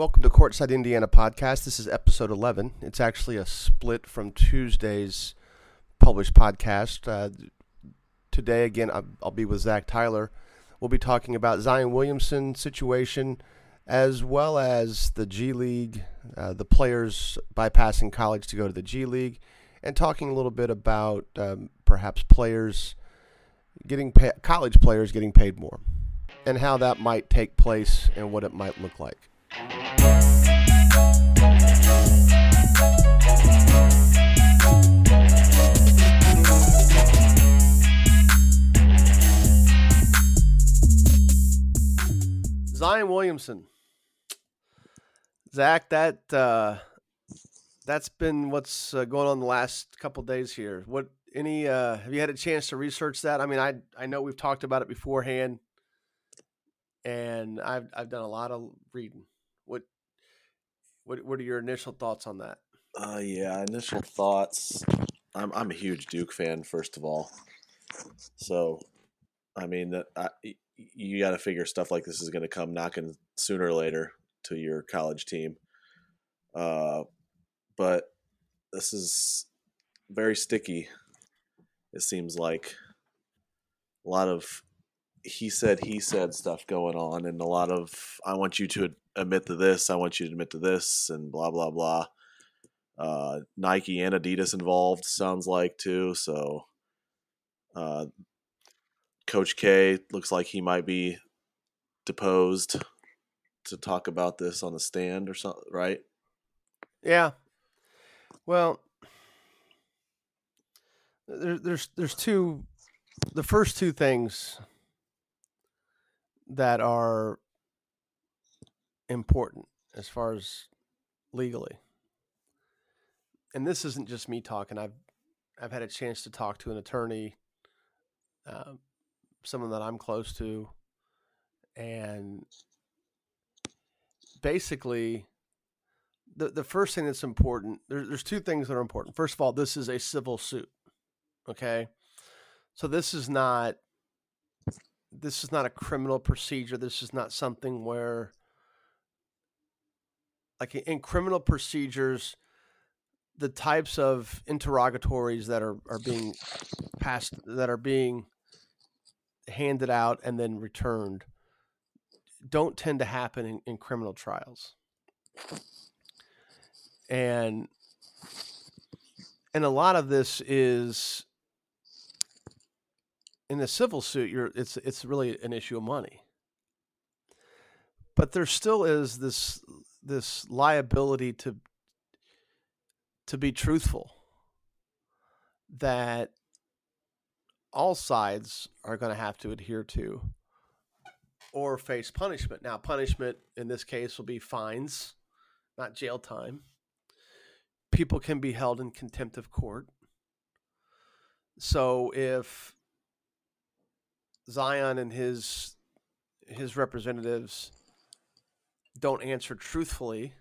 Welcome to Courtside Indiana podcast. This is episode 11. It's actually a split from Tuesday's published podcast. Uh, today, again, I'll, I'll be with Zach Tyler. We'll be talking about Zion Williamson situation as well as the G League, uh, the players bypassing college to go to the G League, and talking a little bit about um, perhaps players getting pay- college players getting paid more and how that might take place and what it might look like. Zion Williamson. Zach, that uh, that's been what's uh, going on the last couple days here. What any uh, have you had a chance to research that? I mean, I I know we've talked about it beforehand, and I've I've done a lot of reading. What what are your initial thoughts on that? Uh, yeah, initial thoughts. I'm I'm a huge Duke fan, first of all. So, I mean, I, you got to figure stuff like this is going to come knocking sooner or later to your college team. Uh, but this is very sticky. It seems like a lot of he said he said stuff going on, and a lot of I want you to admit to this, I want you to admit to this, and blah blah blah. Uh, Nike and Adidas involved sounds like too. So, uh, Coach K looks like he might be deposed to talk about this on the stand or something, right? Yeah. Well, there, there's there's two. The first two things that are important as far as legally. And this isn't just me talking. I've I've had a chance to talk to an attorney, uh, someone that I'm close to, and basically, the the first thing that's important. There, there's two things that are important. First of all, this is a civil suit. Okay, so this is not this is not a criminal procedure. This is not something where, like in criminal procedures, the types of interrogatories that are, are being passed, that are being handed out and then returned, don't tend to happen in, in criminal trials. And and a lot of this is in a civil suit, you're it's it's really an issue of money. But there still is this this liability to to be truthful that all sides are going to have to adhere to or face punishment. Now, punishment in this case will be fines, not jail time. People can be held in contempt of court. So if Zion and his his representatives don't answer truthfully,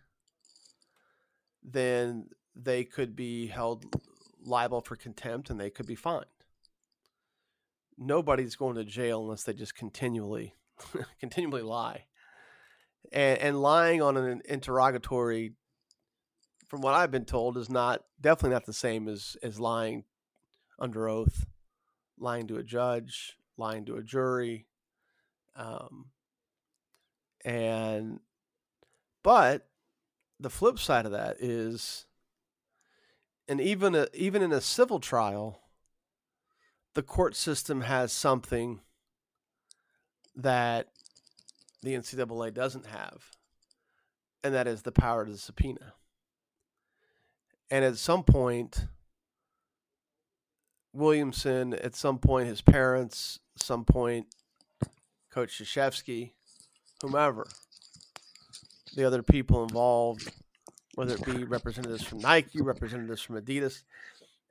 then they could be held liable for contempt and they could be fined. Nobody's going to jail unless they just continually continually lie. And, and lying on an interrogatory from what I've been told is not definitely not the same as as lying under oath, lying to a judge, lying to a jury. Um, and, but the flip side of that is, and even a, even in a civil trial, the court system has something that the NCAA doesn't have, and that is the power to subpoena. And at some point, Williamson, at some point, his parents, some point, Coach Krzyzewski, whomever, the other people involved, whether it be representatives from Nike, representatives from Adidas,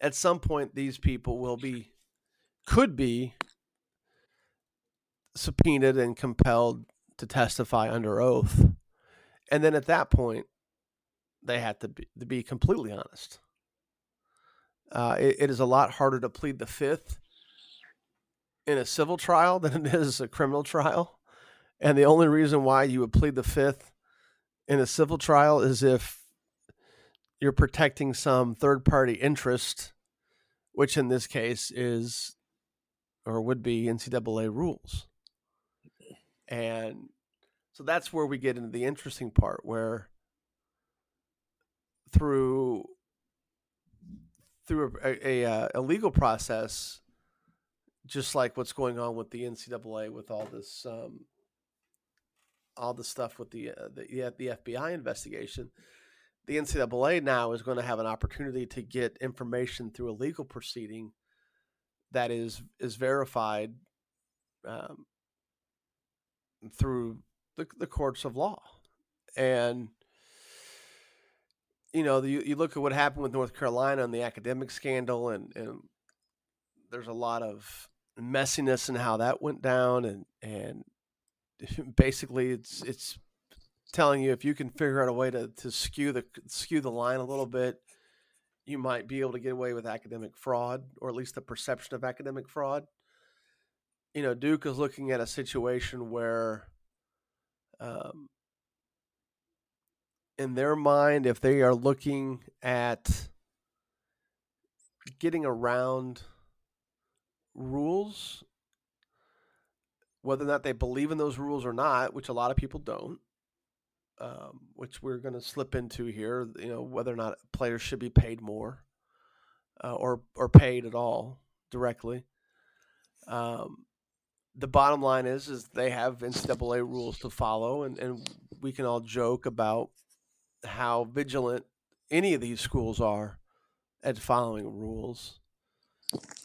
at some point, these people will be, could be subpoenaed and compelled to testify under oath. And then at that point, they have to be, to be completely honest. Uh, it, it is a lot harder to plead the fifth in a civil trial than it is a criminal trial. And the only reason why you would plead the fifth in a civil trial is if you're protecting some third party interest, which in this case is or would be NCAA rules. And so that's where we get into the interesting part where through through a, a, uh, a, legal process, just like what's going on with the NCAA with all this, um, all the stuff with the, uh, the the FBI investigation, the NCAA now is going to have an opportunity to get information through a legal proceeding that is is verified um, through the, the courts of law, and you know, you, you look at what happened with North Carolina and the academic scandal, and, and there's a lot of messiness in how that went down, and and basically it's it's telling you if you can figure out a way to, to skew the skew the line a little bit, you might be able to get away with academic fraud, or at least the perception of academic fraud. You know, Duke is looking at a situation where um, in their mind, if they are looking at getting around rules, whether or not they believe in those rules or not, which a lot of people don't, um, which we're going to slip into here, you know, whether or not players should be paid more uh, or or paid at all directly. Um, the bottom line is, is they have NCAA rules to follow, and, and we can all joke about how vigilant any of these schools are at following rules.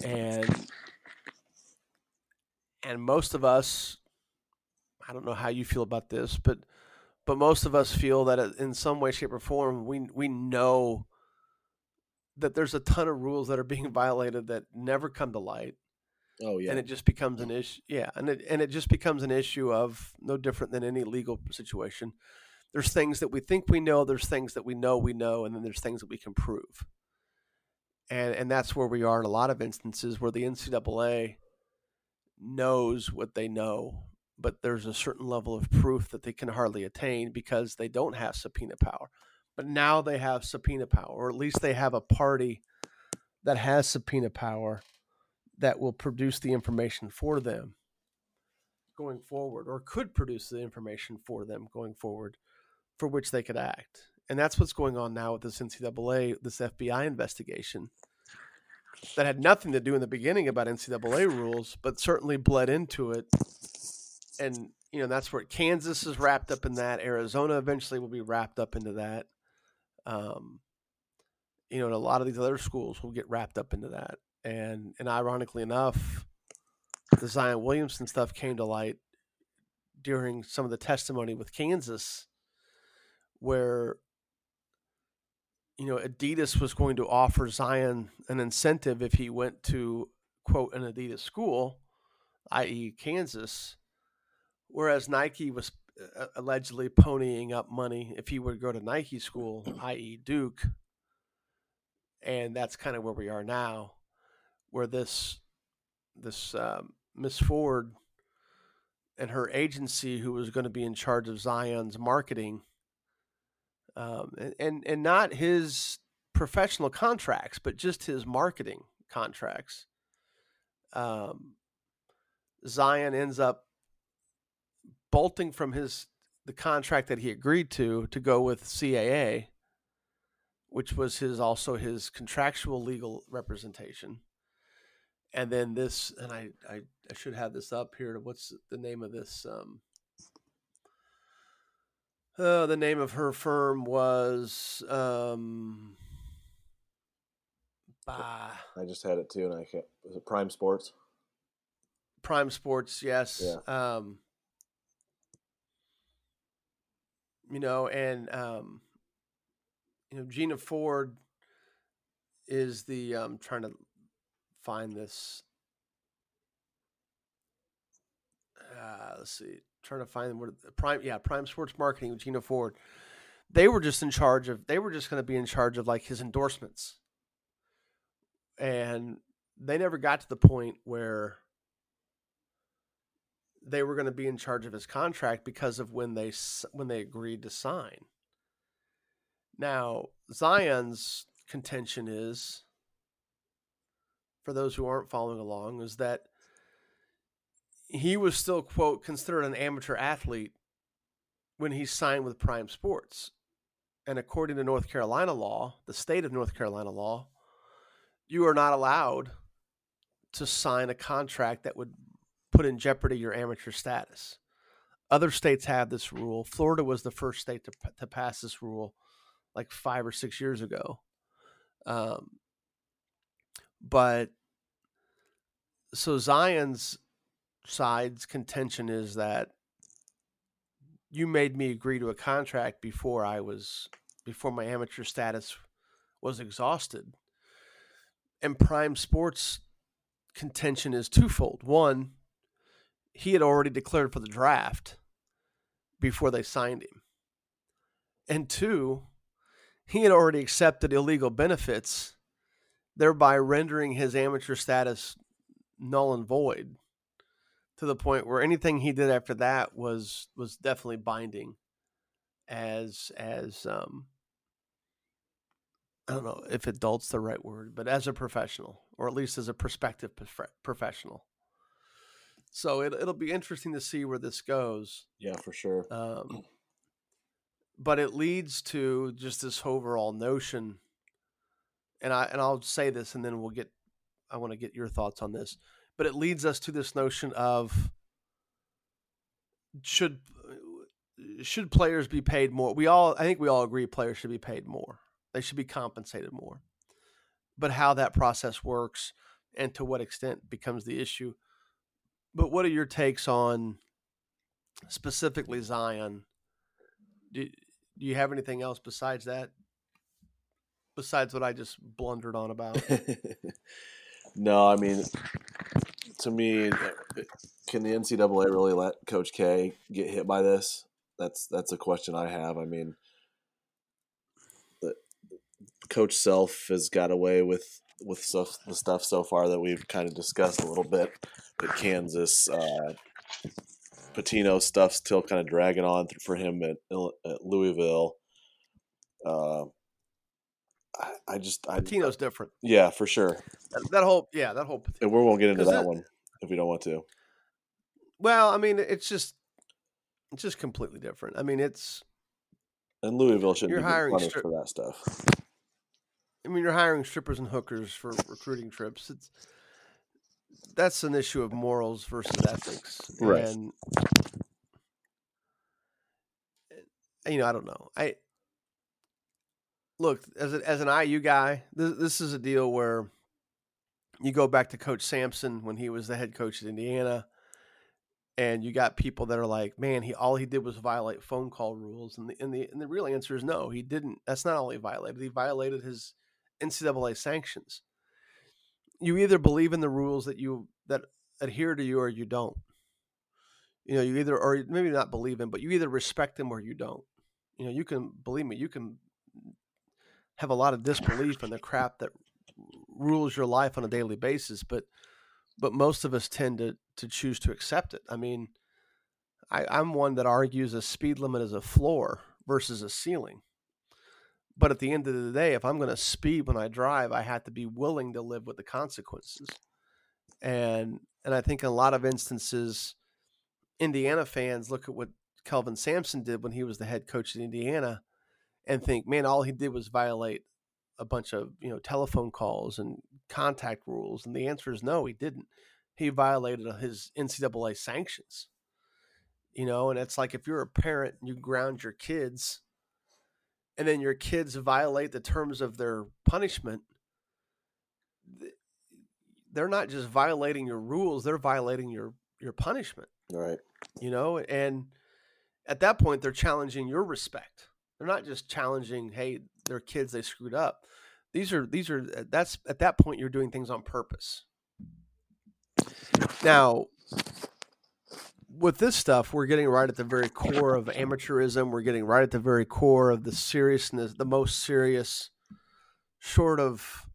And and most of us I don't know how you feel about this, but but most of us feel that in some way shape or form we we know that there's a ton of rules that are being violated that never come to light. Oh yeah. And it just becomes an issue. Yeah, and it and it just becomes an issue of no different than any legal situation there's things that we think we know, there's things that we know we know, and then there's things that we can prove. And and that's where we are in a lot of instances where the NCAA knows what they know, but there's a certain level of proof that they can hardly attain because they don't have subpoena power. But now they have subpoena power, or at least they have a party that has subpoena power that will produce the information for them going forward, or could produce the information for them going forward for which they could act. And that's what's going on now with this NCAA, this FBI investigation that had nothing to do in the beginning about NCAA rules, but certainly bled into it. And, you know, that's where Kansas is wrapped up in that. Arizona eventually will be wrapped up into that. Um, you know, and a lot of these other schools will get wrapped up into that. And, and ironically enough, the Zion Williamson stuff came to light during some of the testimony with Kansas where you know Adidas was going to offer Zion an incentive if he went to quote an Adidas school, i.e., Kansas, whereas Nike was uh, allegedly ponying up money if he would go to Nike school, i.e., Duke. And that's kind of where we are now, where this this um, Miss Ford and her agency, who was going to be in charge of Zion's marketing um, and and not his professional contracts, but just his marketing contracts. Um, Zion ends up bolting from his the contract that he agreed to to go with CAA, which was his also his contractual legal representation. And then this, and I, I, I should have this up here. What's the name of this? Um, uh, the name of her firm was um, bah, I just had it too, and I can't. Was it Prime Sports? Prime Sports, yes. Yeah. Um, you know, and um, you know, Gina Ford is the. I'm um, trying to find this. Uh, let's see trying to find what prime yeah prime sports marketing with Gina Ford. They were just in charge of. They were just going to be in charge of like his endorsements, and they never got to the point where they were going to be in charge of his contract because of when they when they agreed to sign. Now, Zion's contention is, for those who aren't following along, is that he was still, quote, considered an amateur athlete when he signed with Prime Sports. And according to North Carolina law, the state of North Carolina law, you are not allowed to sign a contract that would put in jeopardy your amateur status. Other states have this rule. Florida was the first state to, to pass this rule like five or six years ago. Um, but so Zion's side's contention is that you made me agree to a contract before I was before my amateur status was exhausted. And Prime Sports contention is twofold. One, he had already declared for the draft before they signed him. And two, he had already accepted illegal benefits, thereby rendering his amateur status null and void to the point where anything he did after that was was definitely binding as as um I don't know if adult's the right word, but as a professional, or at least as a prospective professional. So it, it'll be interesting to see where this goes. Yeah, for sure. Um, but it leads to just this overall notion, and I and I'll say this, and then we'll get. I want to get your thoughts on this, but it leads us to this notion of should should players be paid more? We all, I think, we all agree players should be paid more they should be compensated more. But how that process works and to what extent becomes the issue. But what are your takes on specifically Zion? Do, do you have anything else besides that? Besides what I just blundered on about? no, I mean, to me, can the NCAA really let Coach K get hit by this? That's that's a question I have. I mean, the, Coach Self has got away with with stuff the stuff so far that we've kind of discussed a little bit. But Kansas, uh, Pitino stuff still kind of dragging on for him at, at Louisville. Uh, I, I, just I, Pitino's different. Yeah, for sure. That, that whole yeah, that whole. And we won't get into that it, one if we don't want to. Well, I mean, it's just it's just completely different. I mean, it's and Louisville shouldn't be punished stri- for that stuff. I mean, you're hiring strippers and hookers for recruiting trips. It's that's an issue of morals versus ethics, right? And eh, you know, I don't know. I look as a, as an IU guy. This, this is a deal where you go back to Coach Sampson when he was the head coach at Indiana, and you got people that are like, "Man, he all he did was violate phone call rules," and the and the and the real answer is no, he didn't. That's not all he violated. He violated his NCAA sanctions. You either believe in the rules that you that adhere to you or you don't. You know, you either or maybe not believe in, but you either respect them or you don't. You know, you can believe me, you can have a lot of disbelief in the crap that rules your life on a daily basis, but but most of us tend to to choose to accept it. I mean, I, I'm one that argues a speed limit is a floor versus a ceiling. But at the end of the day, if I'm going to speed when I drive, I have to be willing to live with the consequences. And and I think in a lot of instances, Indiana fans look at what Kelvin Sampson did when he was the head coach at Indiana, and think, man, all he did was violate a bunch of you know telephone calls and contact rules. And the answer is no, he didn't. He violated uh, his NCAA sanctions. You know, and it's like if you're a parent and you ground your kids and then your kids violate the terms of their punishment, they're not just violating your rules, they're violating your your punishment. Right. You know, and at that point they're challenging your respect. They're not just challenging, hey, they're kids, they screwed up. These are these are uh, that's at that point you're doing things on purpose. Now, with this stuff, we're getting right at the very core of amateurism. We're getting right at the very core of the seriousness, the most serious, short of,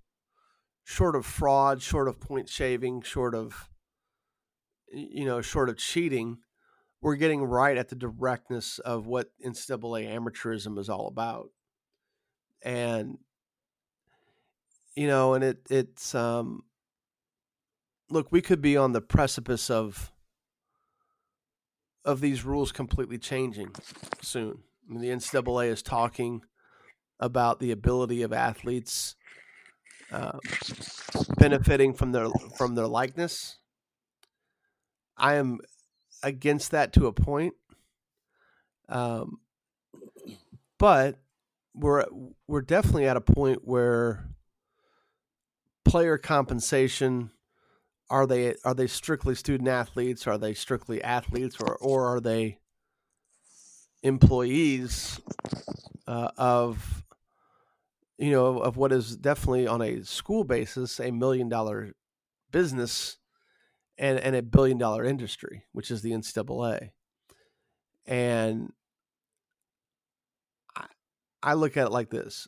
short of fraud, short of point shaving, short of, you know, short of cheating. We're getting right at the directness of what NCAA amateurism is all about. and you know, and it it's um look, we could be on the precipice of of these rules completely changing soon. I mean, the NCAA is talking about the ability of athletes uh, benefiting from their from their likeness. I am against that to a point, um, but we're we're definitely at a point where player compensation? Are they are they strictly student athletes? Are they strictly athletes or or are they employees uh, of you know of what is definitely on a school basis a million dollar business and and a billion dollar industry which is the NCAA and I, I look at it like this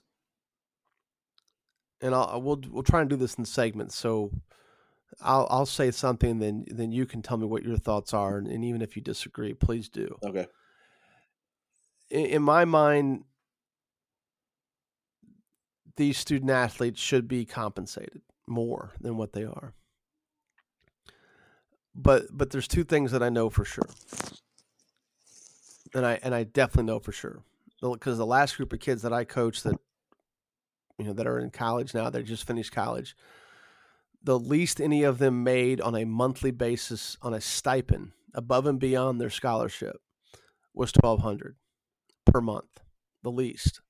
and I'll we'll we'll try and do this in segments. So I'll I'll say something, then then you can tell me what your thoughts are, and, and even if you disagree, please do. Okay. In, in my mind, these student athletes should be compensated more than what they are. But but there's two things that I know for sure, and I and I definitely know for sure because the last group of kids that I coached that you know that are in college now they just finished college the least any of them made on a monthly basis on a stipend above and beyond their scholarship was 1200 per month the least.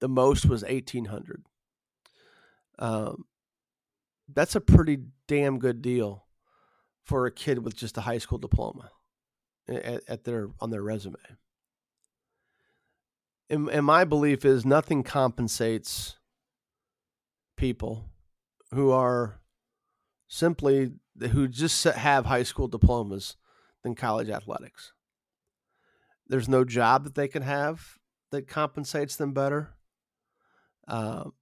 The most was 1800 um, that's a pretty damn good deal for a kid with just a high school diploma at, at their on their resume. And, and my belief is nothing compensates people who are simply who just have high school diplomas than college athletics. There's no job that they can have that compensates them better. Um,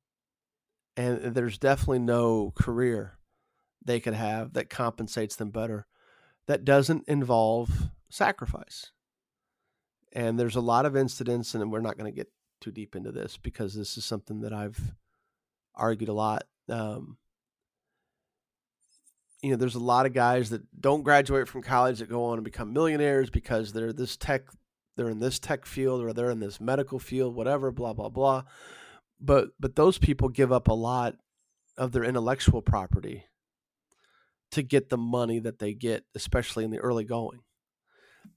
and there's definitely no career they could have that compensates them better that doesn't involve sacrifice. And there's a lot of incidents, and we're not going to get too deep into this because this is something that I've argued a lot. Um, you know, there's a lot of guys that don't graduate from college that go on and become millionaires because they're this tech, they're in this tech field or they're in this medical field, whatever, blah blah blah. But but those people give up a lot of their intellectual property to get the money that they get, especially in the early going.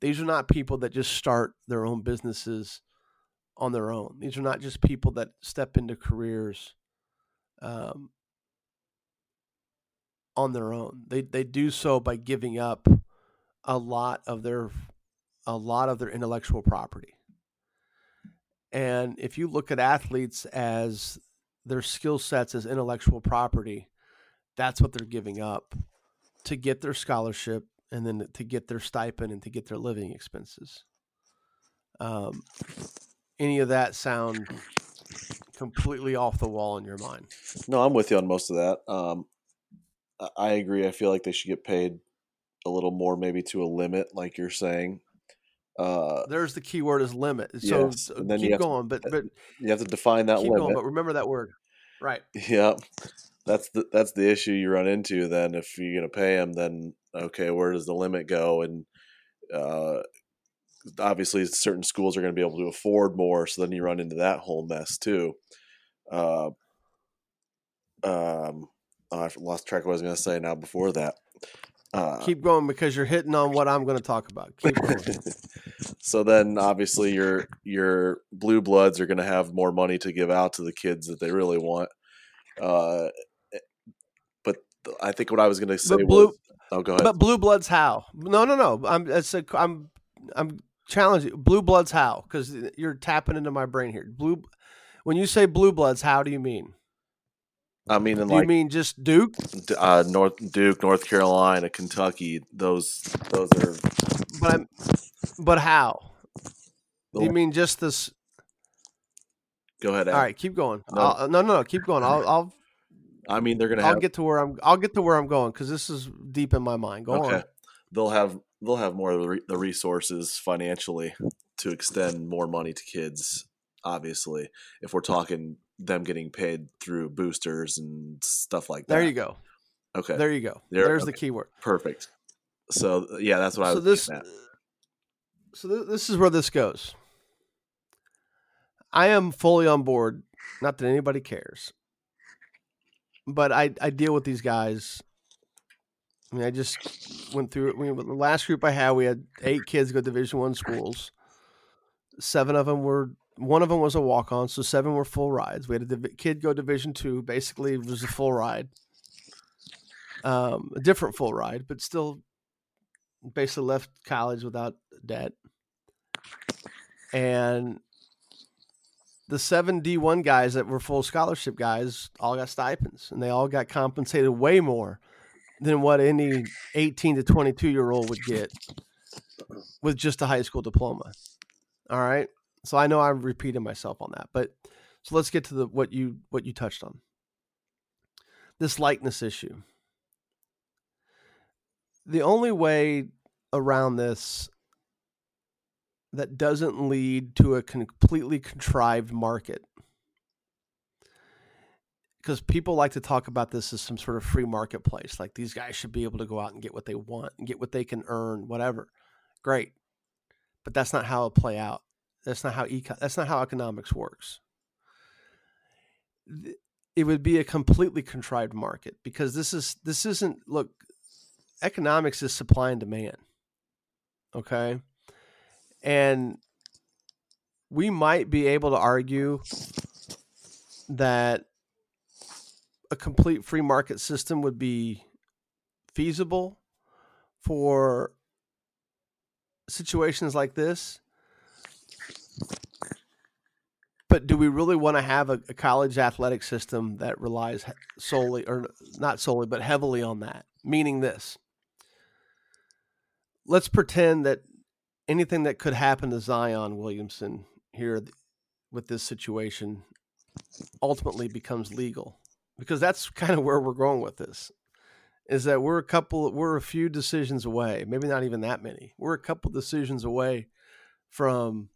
These are not people that just start their own businesses on their own. These are not just people that step into careers um, on their own. They they do so by giving up a lot of their a lot of their intellectual property. And if you look at athletes as their skill sets as intellectual property, that's what they're giving up to get their scholarship and then to get their stipend and to get their living expenses. Um, any of that sound completely off the wall in your mind. No, I'm with you on most of that. Um, I agree. I feel like they should get paid a little more, maybe to a limit, like you're saying. Uh, There's the key word is limit. So yes, and then keep going, but but you have to define that keep limit. going. But remember that word, right? Yeah, that's the that's the issue you run into. Then if you're gonna pay them, then okay, where does the limit go? And uh, obviously, certain schools are going to be able to afford more, so then you run into that whole mess too. Uh, um, oh, I lost track of what I was going to say now. Before that, uh, Keep going because you're hitting on what I'm going to talk about. Keep going. so then obviously your your blue bloods are going to have more money to give out to the kids that they really want. Uh, but I think what I was going to say But blue, was, oh, go ahead. but blue bloods how? No, no, no. I'm it's a, I'm I'm challenging blue bloods how because you're tapping into my brain here. Blue, when you say blue bloods, how do you mean? I mean, in Do like you mean just Duke? Uh, North Duke, North Carolina, Kentucky, those those are. But I'm, but how? Do you mean just this? Go ahead. All Al. right, keep going. No. No, no, no, keep going. I'll, I'll, I mean, they're to I'll have. get to where I'm. I'll get to where I'm going because this is deep in my mind. Go okay. on. They'll have they'll have more of the, re- the resources financially to extend more money to kids. Obviously, if we're talking them getting paid through boosters and stuff like that. There you go. Okay. There you go. There- There's the okay. key word. Perfect. So yeah, that's what I was this, so th- this is where this goes. I am fully on board. Not that anybody cares, but I I deal with these guys. I mean, I just went through it. The last group I had, we had eight kids go to Division One schools. Seven of them were. One of them was a walk on, so seven were full rides. We had a div- kid go Division Two. Basically, it was a full ride. Um, a different full ride, but still basically left college without debt. And the seven D1 guys that were full scholarship guys all got stipends and they all got compensated way more than what any 18 to 22 year old would get with just a high school diploma. All right. So I know I'm repeating myself on that, but so let's get to the what you what you touched on. This likeness issue. The only way around this that doesn't lead to a completely contrived market. Because people like to talk about this as some sort of free marketplace. Like these guys should be able to go out and get what they want and get what they can earn, whatever. Great. But that's not how it play out. That's not how eco- that's not how economics works. It would be a completely contrived market because this is this isn't look economics is supply and demand. Okay? And we might be able to argue that a complete free market system would be feasible for situations like this. But do we really want to have a, a college athletic system that relies solely, or not solely, but heavily on that? Meaning this. Let's pretend that anything that could happen to Zion Williamson here with this situation ultimately becomes legal because that's kind of where we're going with this is that we're a couple we're a few decisions away maybe not even that many we're a couple decisions away from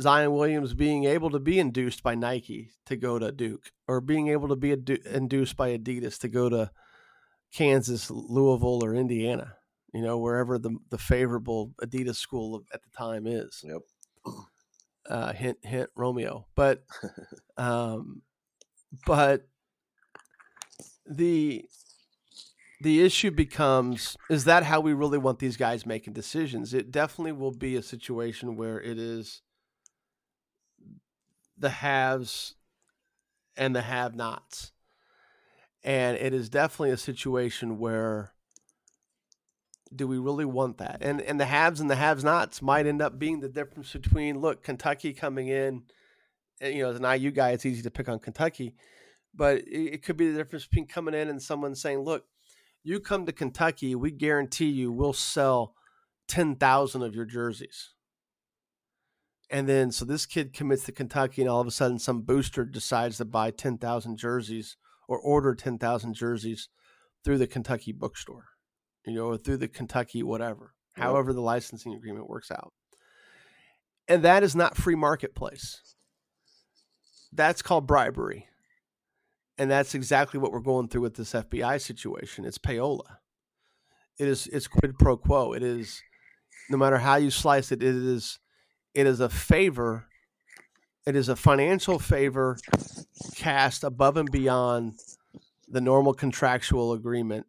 Zion Williams being able to be induced by Nike to go to Duke or being able to be adu- induced by Adidas to go to Kansas, Louisville or Indiana you know, wherever the the favorable Adidas school of, at the time is. Yep. Uh, hint, hint, Romeo. But, um, but the the issue becomes: is that how we really want these guys making decisions? It definitely will be a situation where it is the haves and the have-nots, and it is definitely a situation where do we really want that? And and the haves and the haves nots might end up being the difference between look, Kentucky coming in, and, you know, as an IU guy, it's easy to pick on Kentucky, but it, it could be the difference between coming in and someone saying, look, you come to Kentucky, we guarantee you we'll sell ten thousand of your jerseys. And then so this kid commits to Kentucky, and all of a sudden some booster decides to buy ten thousand jerseys or order ten thousand jerseys through the Kentucky bookstore you know, or through the Kentucky whatever, Yep. however the licensing agreement works out. And that is not free marketplace. That's called bribery. And that's exactly what we're going through with this FBI situation. It's payola. It is it's quid pro quo. It is no matter how you slice it, it is it is a favor. It is a financial favor cast above and beyond the normal contractual agreement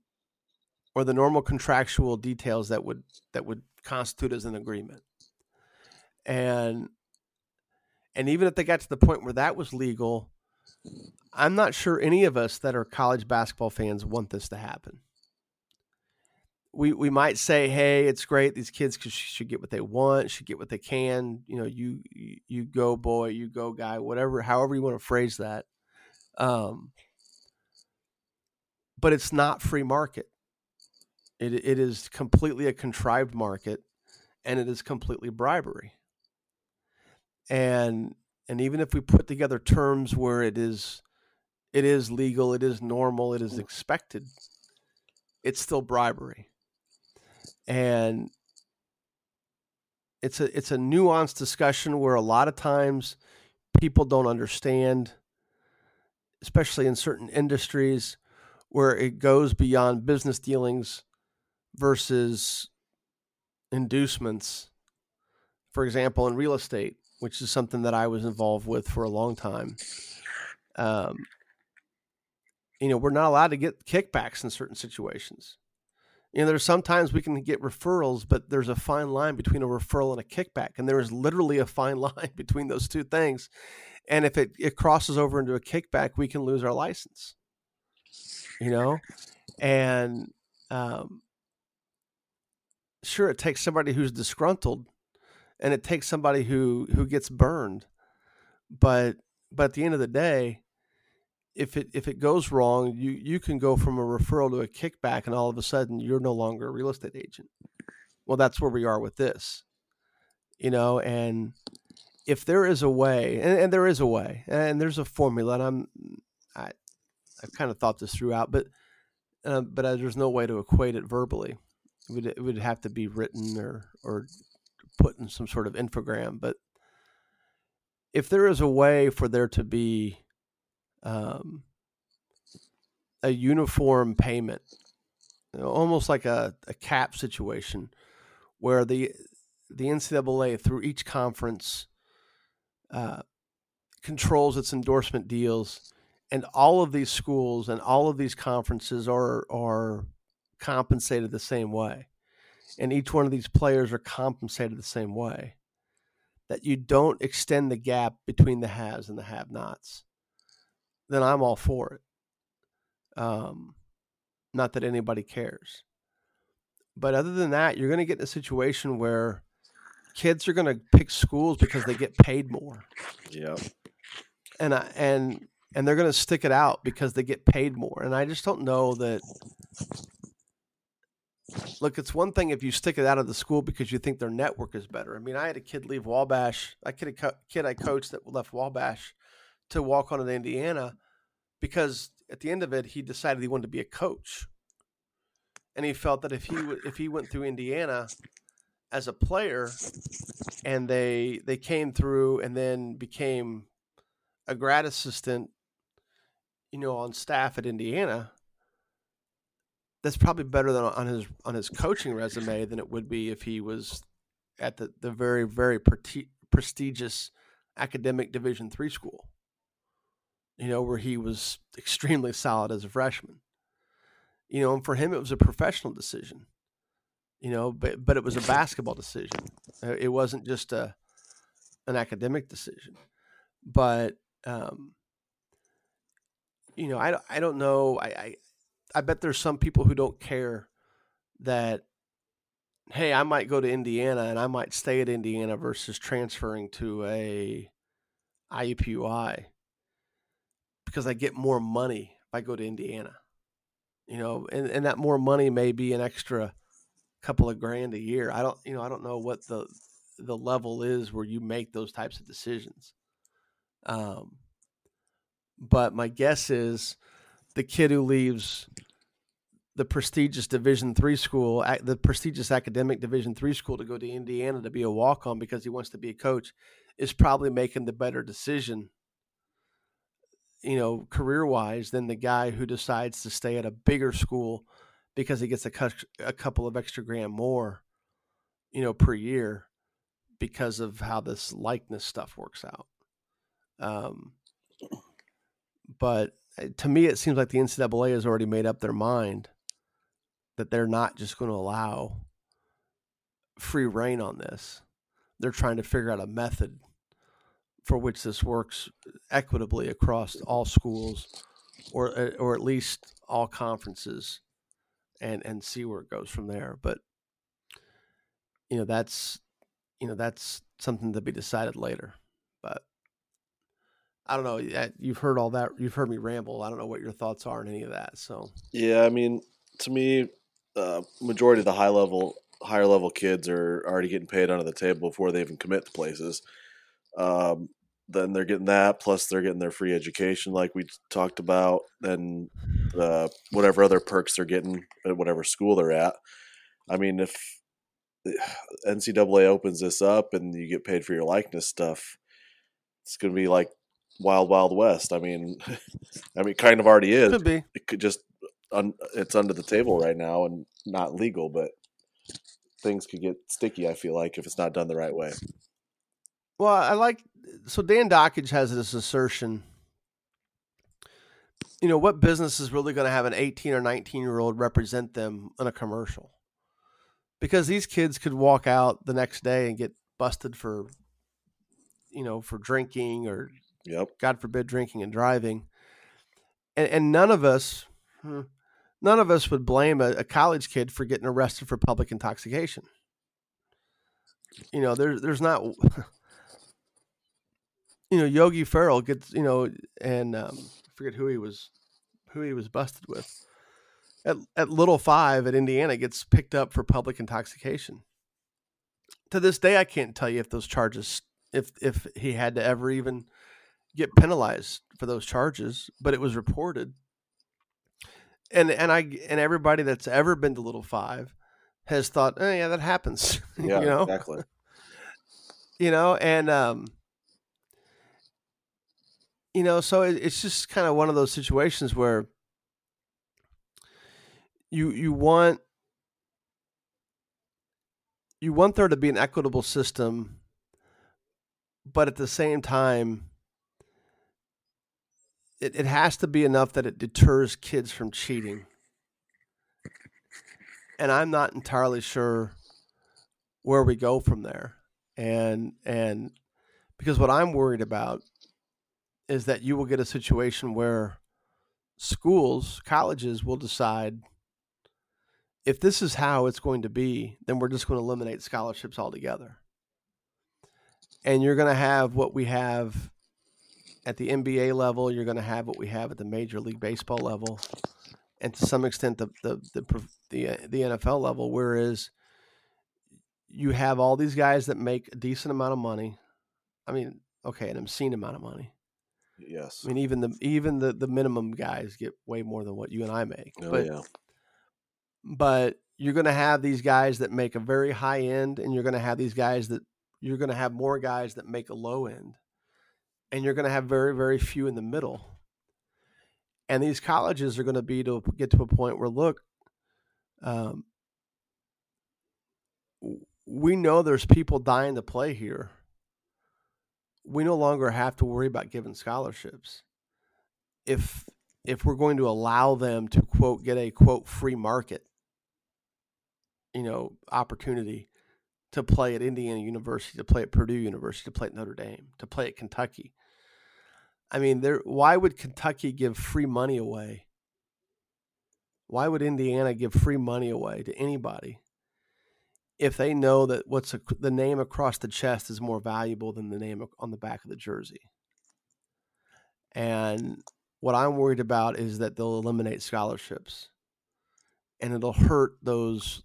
or the normal contractual details that would that would constitute as an agreement. And and even if they got to the point where that was legal, I'm not sure any of us that are college basketball fans want this to happen. We we might say, "Hey, it's great. These kids should- get what they want, should get what they can. You know, you- you go boy, you go guy, whatever, however you want to phrase that." Um, but it's not free market. It it is completely a contrived market, and it is completely bribery. And and even if we put together terms where it is it is legal, it is normal, it is mm. expected, it's still bribery. And it's a it's a nuanced discussion where a lot of times people don't understand especially in certain industries where it goes beyond business dealings versus inducements. For example, in real estate, which is something that I was involved with for a long time. Um, you know, we're not allowed to get kickbacks in certain situations. You know, there's sometimes we can get referrals, but there's a fine line between a referral and a kickback. And there is literally a fine line between those two things. And if it, it crosses over into a kickback, we can lose our license. You know? And um, sure, it takes somebody who's disgruntled and it takes somebody who who gets burned. But but at the end of the day, if it if it goes wrong, you you can go from a referral to a kickback, and all of a sudden you're no longer a real estate agent. Well, that's where we are with this, you know. And if there is a way, and, and there is a way, and there's a formula, and I'm I I've kind of thought this throughout, but uh, but there's no way to equate it verbally. It would it would have to be written or or put in some sort of infogram. But if there is a way for there to be um, a uniform payment, you know, almost like a, a cap situation, where the the NCAA through each conference uh, controls its endorsement deals, and all of these schools and all of these conferences are are compensated the same way, and each one of these players are compensated the same way. That you don't extend the gap between the haves and the have-nots then I'm all for it. Um, not that anybody cares. But other than that, you're going to get in a situation where kids are going to pick schools because they get paid more. Yeah. And I, and and they're going to stick it out because they get paid more. And I just don't know that look, it's one thing if you stick it out of the school because you think their network is better. I mean, I had a kid leave Wabash. I kid a kid I coached that left Wabash to walk on in Indiana because at the end of it, he decided he wanted to be a coach, and he felt that if he if he went through Indiana as a player, and they they came through and then became a grad assistant, you know, on staff at Indiana, that's probably better than on his on his coaching resume than it would be if he was at the the very very pre- prestigious academic Division three school you know, where he was extremely solid as a freshman. You know, and for him, it was a professional decision. You know, but but it was a basketball decision. Uh, it wasn't just a an academic decision. But um, you know, I I don't know. I, I I bet there's some people who don't care that hey, I might go to Indiana and I might stay at Indiana versus transferring to a IUPUI because I get more money if I go to Indiana. You know, and, and that more money may be an extra couple of grand a year. I don't, you know, I don't know what the the level is where you make those types of decisions. Um, but my guess is the kid who leaves the prestigious Division three school, the prestigious academic Division three school, to go to Indiana to be a walk on because he wants to be a coach, is probably making the better decision you know, career wise than the guy who decides to stay at a bigger school because he gets a, cu- a couple of extra grand more, you know, per year because of how this likeness stuff works out. Um, but uh, to me, it seems like the NCAA has already made up their mind that they're not just going to allow free reign on this. They're trying to figure out a method for which this works equitably across all schools or uh, or at least all conferences and and see where it goes from there. But you know that's you know that's something to be decided later. But i don't know you've heard all that you've heard me ramble. I don't know what your thoughts are on any of that so. Yeah i mean to me uh, majority of the high level higher level kids are already getting paid under the table before they even commit to places um, then they're getting that plus they're getting their free education like we talked about and uh, whatever other perks they're getting at whatever school they're at i mean if ncaa opens this up and you get paid for your likeness stuff it's going to be like wild wild west. I mean, I mean, kind of already is. Could be. It could just un, it's under the table right now and not legal, but things could get sticky. I feel like if it's not done the right way. Well, I like so Dan Dakich has this assertion. You know, what business is really going to have an 18 or 19 year old represent them in a commercial? Because these kids could walk out the next day and get busted for, you know, for drinking or, Yep. God forbid, drinking and driving. And, and none of us, hmm, none of us would blame a, a college kid for getting arrested for public intoxication. You know, there's there's not you know, Yogi Ferrell gets, you know, and um, I forget who he was, who he was busted with. At, at Little Five at Indiana gets picked up for public intoxication. To this day, I can't tell you if those charges, if if he had to ever even get penalized for those charges, but it was reported. And and I and everybody that's ever been to Little Five has thought, oh yeah, that happens. Yeah. you know, Exactly. you know, and um, you know, so it, it's just kind of one of those situations where you you want you want there to be an equitable system, but at the same time, it, it has to be enough that it deters kids from cheating. And I'm not entirely sure where we go from there. And and because what I'm worried about is that you will get a situation where schools, colleges will decide if this is how it's going to be, then we're just going to eliminate scholarships altogether. And you're going to have what we have at the NBA level, you're going to have what we have at the Major League Baseball level, and to some extent the the the the, uh, the NFL level whereas you have all these guys that make a decent amount of money. I mean, okay, an obscene amount of money. Yes. I mean, even the even the the minimum guys get way more than what you and I make. Oh, but yeah. but you're going to have these guys that make a very high end, and you're going to have these guys that you're going to have more guys that make a low end, and you're going to have very very few in the middle. And these colleges are going to be to get to a point where look, um, we know there's people dying to play here. We no longer have to worry about giving scholarships. If if we're going to allow them to quote get a quote free market, you know, opportunity to play at Indiana University, to play at Purdue University, to play at Notre Dame, to play at Kentucky. I mean, there why would Kentucky give free money away? Why would Indiana give free money away to anybody if they know that what's a, the name across the chest is more valuable than the name on the back of the jersey? And what I'm worried about is that they'll eliminate scholarships, and it'll hurt those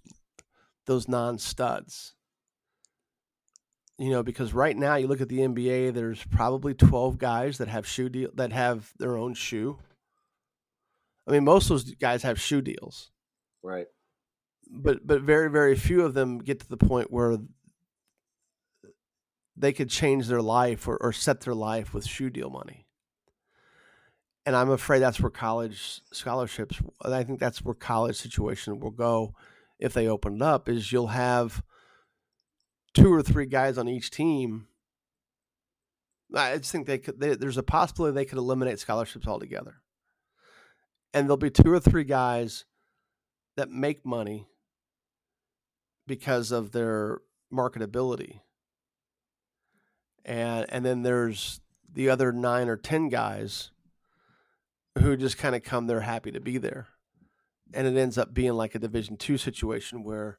those non studs. You know, because right now you look at the NBA, there's probably 12 guys that have shoe deal that have their own shoe. I mean, most of those guys have shoe deals, Right. but but very very few of them get to the point where they could change their life or, or set their life with shoe deal money. And I'm afraid that's where college scholarships. I think that's where college situation will go if they open it up. Is you'll have two or three guys on each team. I just think they could. They, there's a possibility they could eliminate scholarships altogether, and there'll be two or three guys that make money because of their marketability, and and then there's the other nine or ten guys who just kind of come there happy to be there, and it ends up being like a Division two situation where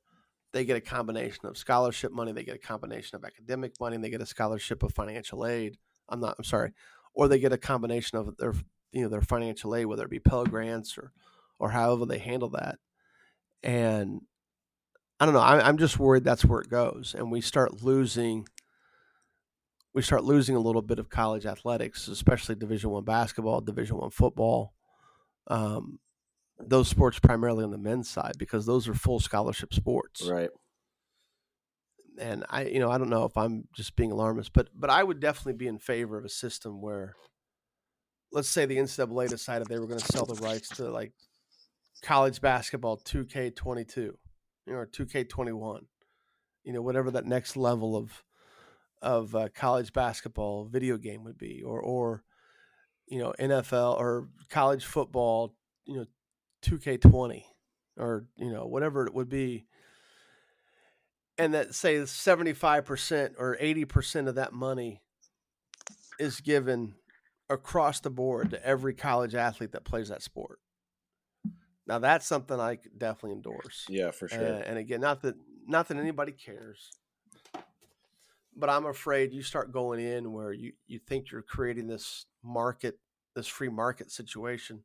they get a combination of scholarship money, they get a combination of academic money, they get a scholarship of financial aid. I'm not. I'm sorry, or they get a combination of their you know their financial aid, whether it be Pell Grants or or however they handle that. And I don't know. I, I'm just worried that's where it goes, and we start losing. We start losing a little bit of college athletics, especially Division One basketball, Division One football. Um, those sports primarily on the men's side because those are full scholarship sports Right. and I, you know, I don't know if I'm just being alarmist, but but I would definitely be in favor of a system where let's say the NCAA decided they were going to sell the rights to like college basketball 2K22 you know, or 2K21, you know, whatever that next level of of uh, college basketball video game would be, or or you know NFL or college football, you know, 2K20 or you know whatever it would be and that say 75% or 80% of that money is given across the board to every college athlete that plays that sport. Now that's something I definitely endorse. Yeah, for sure. Uh, and again, not that not that anybody cares, but I'm afraid you start going in where you you think you're creating this market, this free market situation.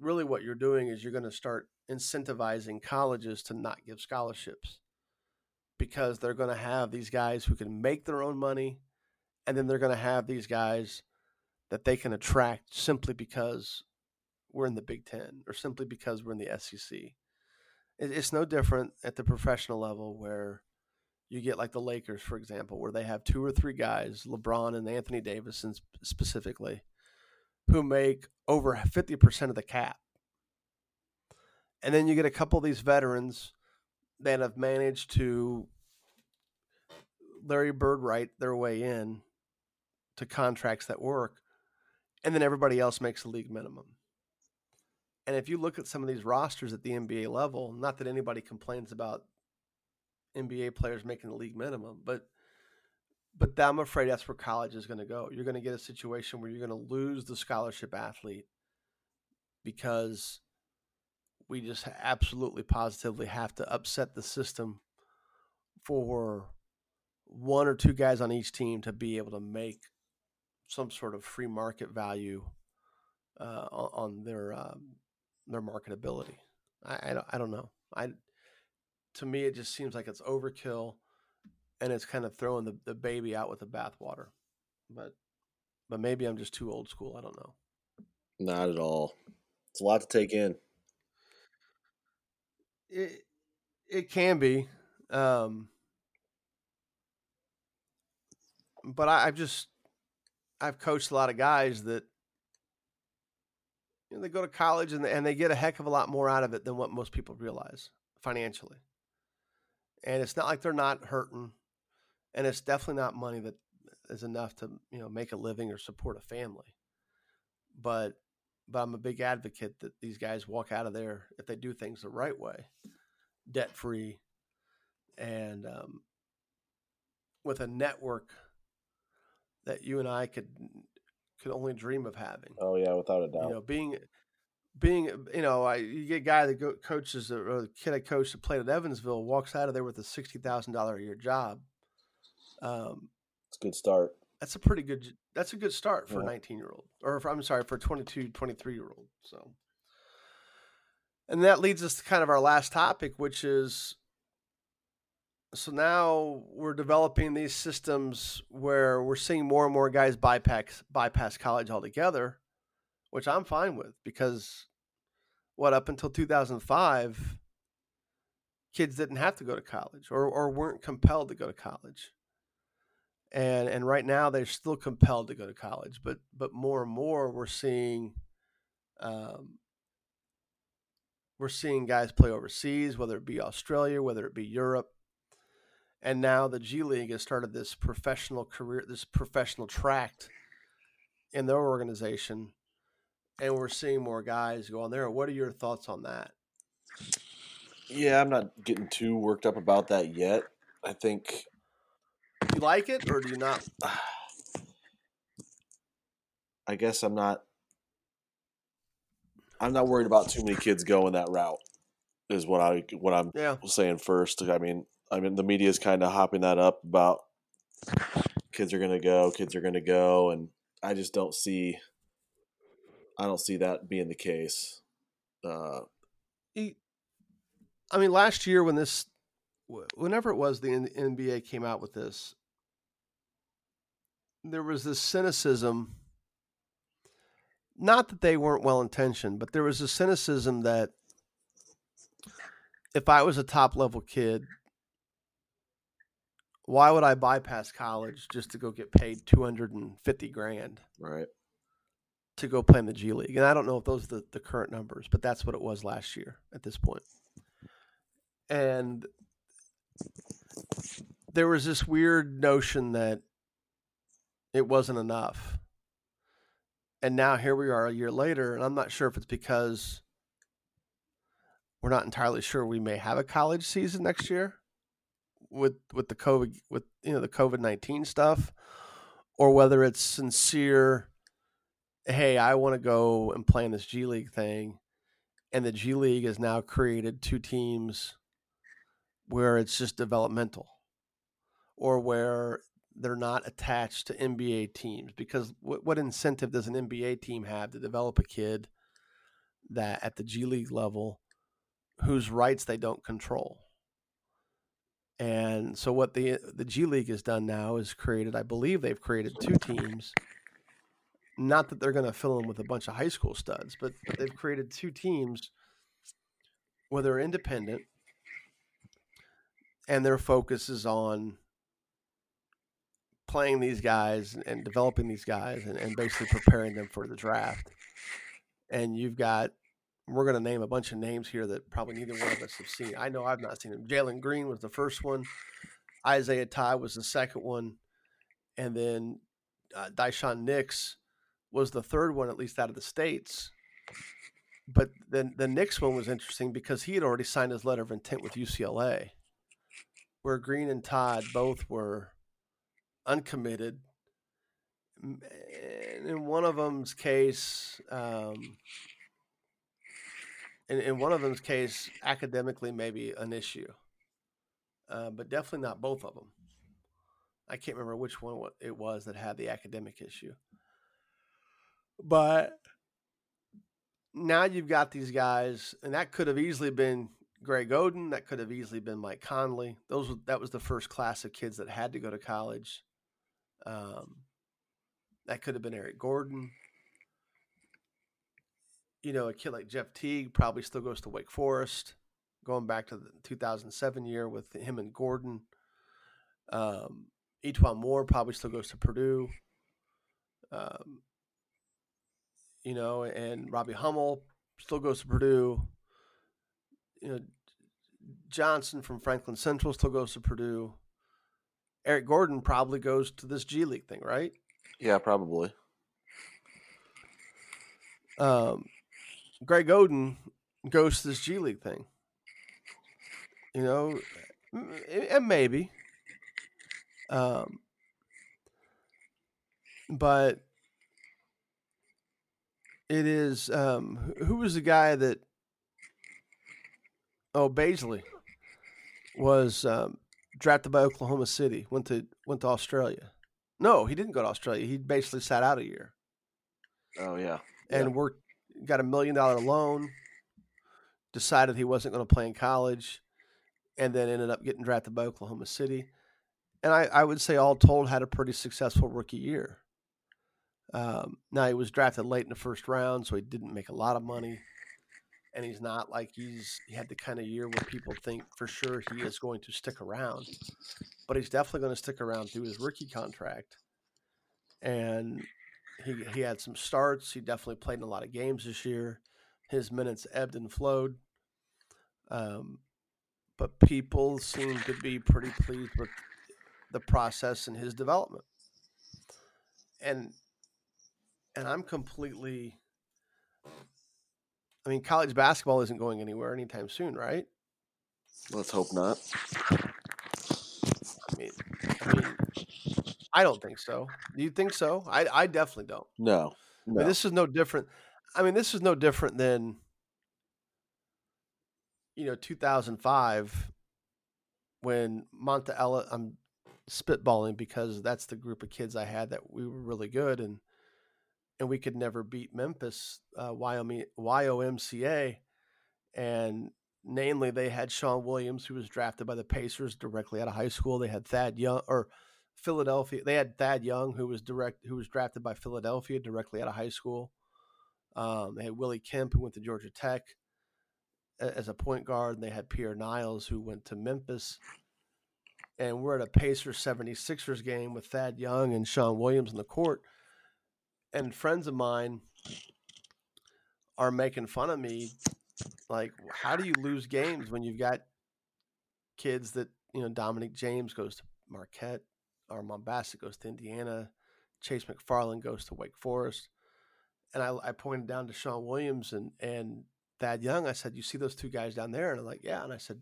Really, what you're doing is you're going to start incentivizing colleges to not give scholarships because they're going to have these guys who can make their own money, and then they're going to have these guys that they can attract simply because we're in the Big Ten or simply because we're in the SEC. It's no different at the professional level where you get like the Lakers, for example, where they have two or three guys, LeBron and Anthony Davis specifically, who make over 50% of the cap. And then you get a couple of these veterans that have managed to Larry Bird write their way in to contracts that work, and then everybody else makes the league minimum. And if you look at some of these rosters at the NBA level, not that anybody complains about NBA players making the league minimum, but but I'm afraid that's where college is going to go. You're going to get a situation where you're going to lose the scholarship athlete because we just absolutely positively have to upset the system for one or two guys on each team to be able to make some sort of free market value uh, on, their um, their marketability. I, I don't, I don't know. I to me it just seems like it's overkill, and it's kind of throwing the, the baby out with the bathwater. But but maybe I'm just too old school. I don't know. Not at all. It's a lot to take in. It it can be, um, but I, I've just I've coached a lot of guys that you know, they go to college and they, and they get a heck of a lot more out of it than what most people realize financially. And it's not like they're not hurting, and it's definitely not money that is enough to you know make a living or support a family. But but I'm a big advocate that these guys walk out of there if they do things the right way, debt free, and um, with a network that you and I could could only dream of having. Oh yeah, without a doubt. You know, being being you know, I you get a guy that go, coaches or the kid I coached that played at Evansville walks out of there with a sixty thousand dollar a year job. Um, it's a good start. that's a pretty good that's a good start for yeah. a 19 year old or for, i'm sorry for a 22 23 year old so. And that leads us to kind of our last topic which is so now we're developing these systems where we're seeing more and more guys bypass bypass college altogether which i'm fine with because what up until 2005 kids didn't have to go to college or, or weren't compelled to go to college and and right now they're still compelled to go to college but but more and more we're seeing um, we're seeing guys play overseas whether it be australia whether it be europe. And now the g league has started this professional career this professional tract in their organization and we're seeing more guys go on there. What are your thoughts on that? Yeah i'm not getting too worked up about that yet. I think you like it or do you not? I guess I'm not. I'm not worried about too many kids going that route. Is what I what I'm yeah. saying first. I mean, I mean the media is kind of hopping that up about kids are going to go, kids are going to go, and I just don't see. I don't see that being the case. Uh, I mean, last year when this, whenever it was, the NBA came out with this, there was this cynicism not that they weren't well intentioned, but there was a cynicism that if I was a top level kid, why would I bypass college just to go get paid 250 grand? Right. to go play in the G League. And I don't know if those are the, the current numbers, but that's what it was last year at this point. And there was this weird notion that it wasn't enough. And now here we are a year later, and I'm not sure if it's because we're not entirely sure we may have a college season next year with with the COVID with you know the COVID nineteen stuff, or whether it's sincere. Hey, I want to go and play in this G League thing, and the G League has now created two teams where it's just developmental, or where they're not attached to NBA teams. Because what, what incentive does an NBA team have to develop a kid that at the G League level whose rights they don't control? And so what the the G League has done now is created, I believe they've created two teams. Not that they're going to fill them with a bunch of high school studs, but they've created two teams where they're independent and their focus is on playing these guys and developing these guys and, and basically preparing them for the draft. And you've got we're going to name a bunch of names here that probably neither one of us have seen. I know I've not seen them. Jalen Green was the first one. Isaiah Todd was the second one. And then uh, Nix was the third one, at least out of the States. But then the Nix one was interesting because he had already signed his letter of intent with UCLA, where Green and Todd both were uncommitted. And in one of them's case, um, in, in one of them's case, academically maybe an issue, uh, but definitely not both of them. I can't remember which one it was that had the academic issue. But now you've got these guys, and that could have easily been Greg Oden. That could have easily been Mike Conley. Those that was the first class of kids that had to go to college. Um, that could have been Eric Gordon you know, a kid like Jeff Teague probably still goes to Wake Forest, going back to the 2007 year with him and Gordon. Um, E'Twaun Moore probably still goes to Purdue. Um, you know, and Robbie Hummel still goes to Purdue. You know, Johnson from Franklin Central still goes to Purdue. Eric Gordon probably goes to this G League thing, right? Yeah, probably. Um, Greg Oden goes to this G League thing. You know, and maybe. Um, but it is um, who was the guy that oh Bazley was um, drafted by Oklahoma City went to went to Australia. No, he didn't go to Australia. He basically sat out a year. Oh yeah, and yeah. worked got a million dollar loan, decided he wasn't going to play in college, and then ended up getting drafted by Oklahoma City. And I, I would say, all told, had a pretty successful rookie year. Um, now, he was drafted late in the first round, so he didn't make a lot of money. And he's not like he's he had the kind of year where people think for sure he is going to stick around. But he's definitely going to stick around through his rookie contract. And he he had some starts. He definitely played in a lot of games this year. His minutes ebbed and flowed. Um, but people seem to be pretty pleased with the process and his development. And and I'm completely I mean college basketball isn't going anywhere anytime soon, right? Let's hope not. I mean, I mean I don't think so. Do you think so? I, I definitely don't. No. no. I mean, this is no different. I mean, this is no different than, you know, 2005 when Monta Ellis, I'm spitballing because that's the group of kids I had that we were really good and and we could never beat Memphis, uh, Wyoming, YOMCA. And namely, they had Sean Williams, who was drafted by the Pacers directly out of high school. They had Thad Young, or Philadelphia. They had Thad Young, who was direct, who was drafted by Philadelphia directly out of high school. Um, they had Willie Kemp, who went to Georgia Tech as a point guard, and they had Pierre Niles, who went to Memphis. And we're at a Pacers 76ers game with Thad Young and Sean Williams in the court. And friends of mine are making fun of me. Like, how do you lose games when you've got kids that you know? Dominic James goes to Marquette, Armon Bassett goes to Indiana, Chase McFarland goes to Wake Forest, and I, I pointed down to Sean Williams and and Thad Young. I said, "You see those two guys down there?" And I'm like, "Yeah." And I said,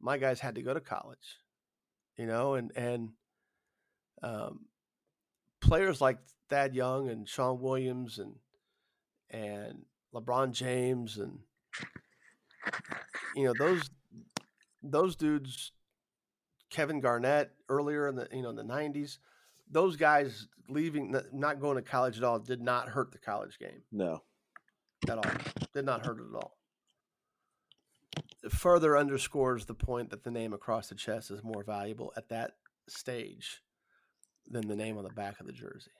"My guys had to go to college, you know, and and um, players like Thad Young and Sean Williams and and LeBron James and you know those those dudes Kevin Garnett earlier in the you know in the 90s those guys leaving not going to college at all did not hurt the college game. No. At all. Did not hurt it at all. It further underscores the point that the name across the chest is more valuable at that stage than the name on the back of the jersey.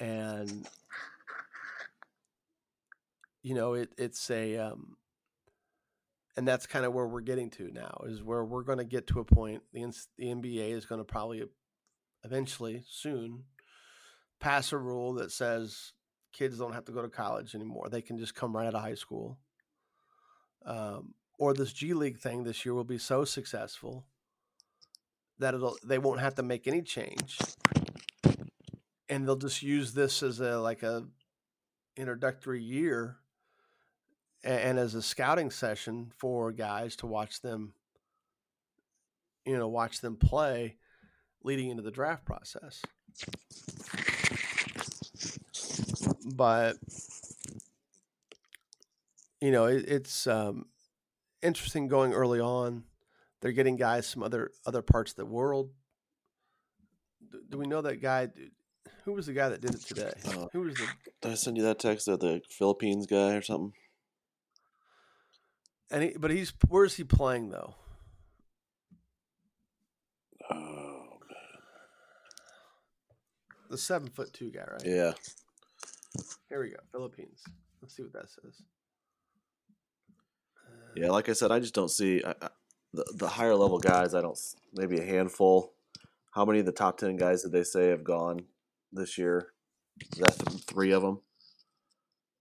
And you know it it's a um and that's kind of where we're getting to now is where we're going to get to a point the, the nba is going to probably eventually soon pass a rule that says kids don't have to go to college anymore. They can just come right out of high school. Um, or this g league thing this year will be so successful that it'll they won't have to make any change. And they'll just use this as a like a introductory year and, and as a scouting session for guys to watch them you know watch them play leading into the draft process. But you know it, it's um, interesting going early on they're getting guys from other other parts of the world do, do we know that guy who was the guy that did it today uh, who was the did i send you that text of the philippines guy or something and he, but he's where's he playing though? Oh man, the seven foot two guy, right? Yeah. Here we go, Philippines. Let's see what that says. Yeah, like I said, I just don't see I, I, the the higher level guys. I don't maybe a handful. How many of the top ten guys did they say have gone this year? Is that th- three of them?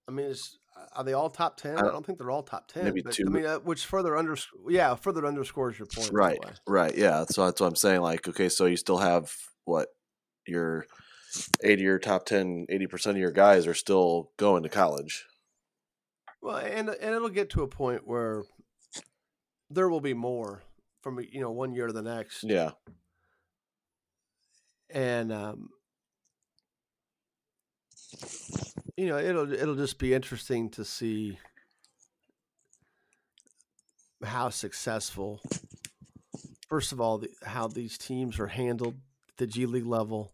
I mean, it's are they all top ten? I don't, I don't think they're all top ten. Maybe but, two. I mean, uh, which further under yeah further underscores your point. Right, right, yeah. So that's what I'm saying. Like, okay, so you still have what your eighty or top 10, 80 percent of your guys are still going to college. Well, and and it'll get to a point where there will be more from you know one year to the next. Yeah. And um, you know, it'll it'll just be interesting to see how successful. First of all, the, how these teams are handled at the G League level,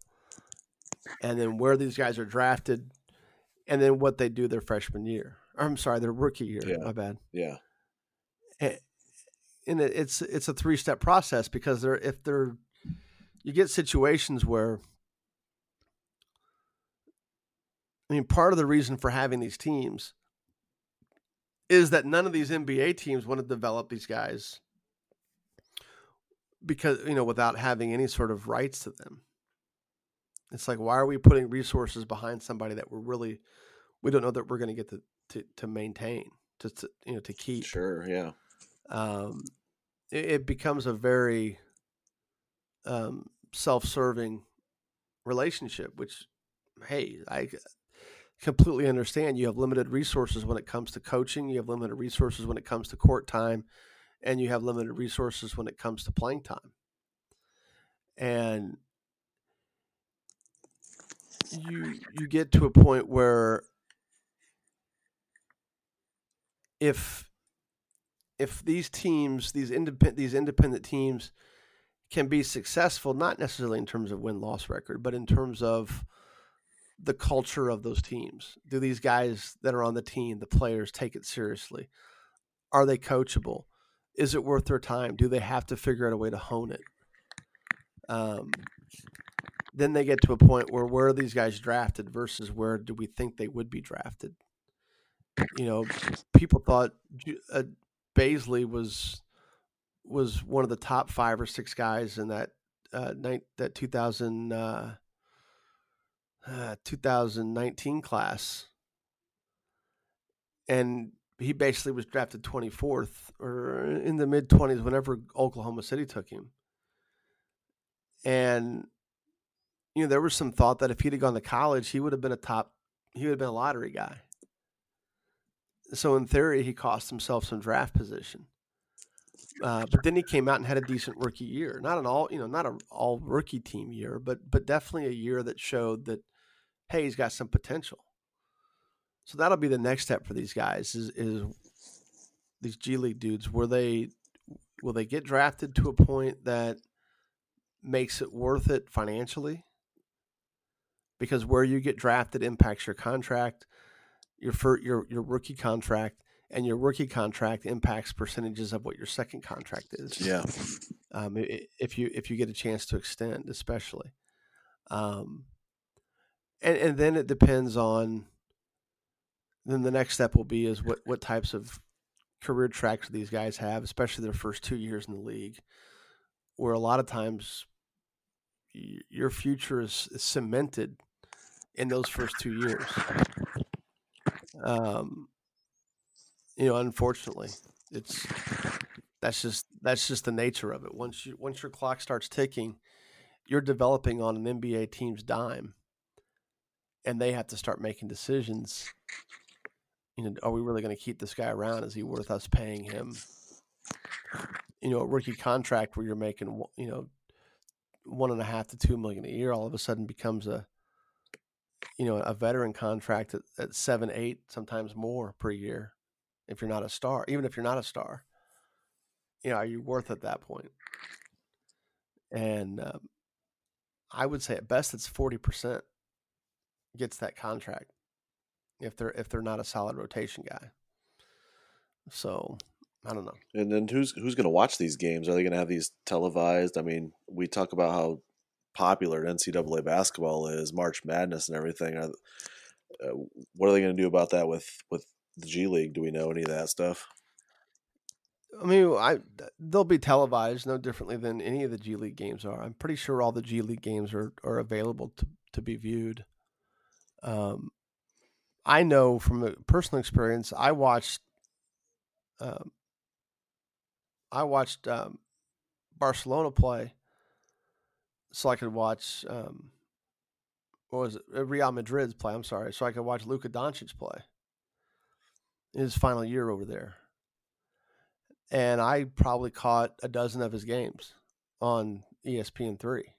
and then where these guys are drafted, and then what they do their freshman year. I'm sorry, their rookie year. Yeah. My bad. Yeah. And, and it, it's it's a three step process because they're if they're you get situations where I mean, part of the reason for having these teams is that none of these NBA teams want to develop these guys because, you know, without having any sort of rights to them. It's like, why are we putting resources behind somebody that we're really, we don't know that we're going to get to, to, to maintain, to, to, you know, to keep. Sure. Yeah. Um, it, it becomes a very um, self-serving relationship, which, hey, I, completely understand you have limited resources when it comes to coaching, you have limited resources when it comes to court time, and you have limited resources when it comes to playing time. And you you get to a point where if if these teams, these independent these independent teams can be successful, not necessarily in terms of win loss record, but in terms of the culture of those teams? Do these guys that are on the team, the players, take it seriously? Are they coachable? Is it worth their time? Do they have to figure out a way to hone it? Um, then they get to a point where where are these guys drafted versus where do we think they would be drafted? You know, people thought uh, Bazley was was one of the top five or six guys in that uh, night that 2000 uh, uh, 2019 class. and he basically was drafted 24th or in the mid 20s whenever Oklahoma City took him. And you know, there was some thought that if he'd have gone to college, he would have been a top he would have been a lottery guy. So in theory, he cost himself some draft position. Uh, but then he came out and had a decent rookie year. Not an all, you know, not an all rookie team year, but but definitely a year that showed that hey, he's got some potential. So that'll be the next step for these guys is is these G League dudes. Were they will they get drafted to a point that makes it worth it financially? Because where you get drafted impacts your contract, your your your rookie contract, and your rookie contract impacts percentages of what your second contract is. Yeah. Um, if you if you get a chance to extend, especially, um, and and then it depends on. Then the next step will be is what what types of career tracks these guys have, especially their first two years in the league, where a lot of times your future is cemented in those first two years. Um, you know, unfortunately, it's that's just that's just the nature of it. Once you once your clock starts ticking, you're developing on an NBA team's dime, and they have to start making decisions. You know, are we really going to keep this guy around? Is he worth us paying him? You know, a rookie contract where you're making you know one and a half to two million a year all of a sudden becomes a you know a veteran contract at, at seven eight sometimes more per year if you're not a star even if you're not a star you know are you worth at that point and um, i would say at best it's 40% gets that contract if they're if they're not a solid rotation guy so I don't know. And then who's who's going to watch these games? Are they going to have these televised? I mean, we talk about how popular NCAA basketball is, March Madness and everything. Are, uh, what are they going to do about that with with the G League? Do we know any of that stuff? I mean, I they'll be televised no differently than any of the G League games are. I'm pretty sure all the G League games are are available to to be viewed. Um, I know from a personal experience, I watched um, I watched um, Barcelona play, so I could watch um, what was it? Uh, Real Madrid's play. I'm sorry, so I could watch Luka Doncic play his final year over there, and I probably caught a dozen of his games on ESPN three.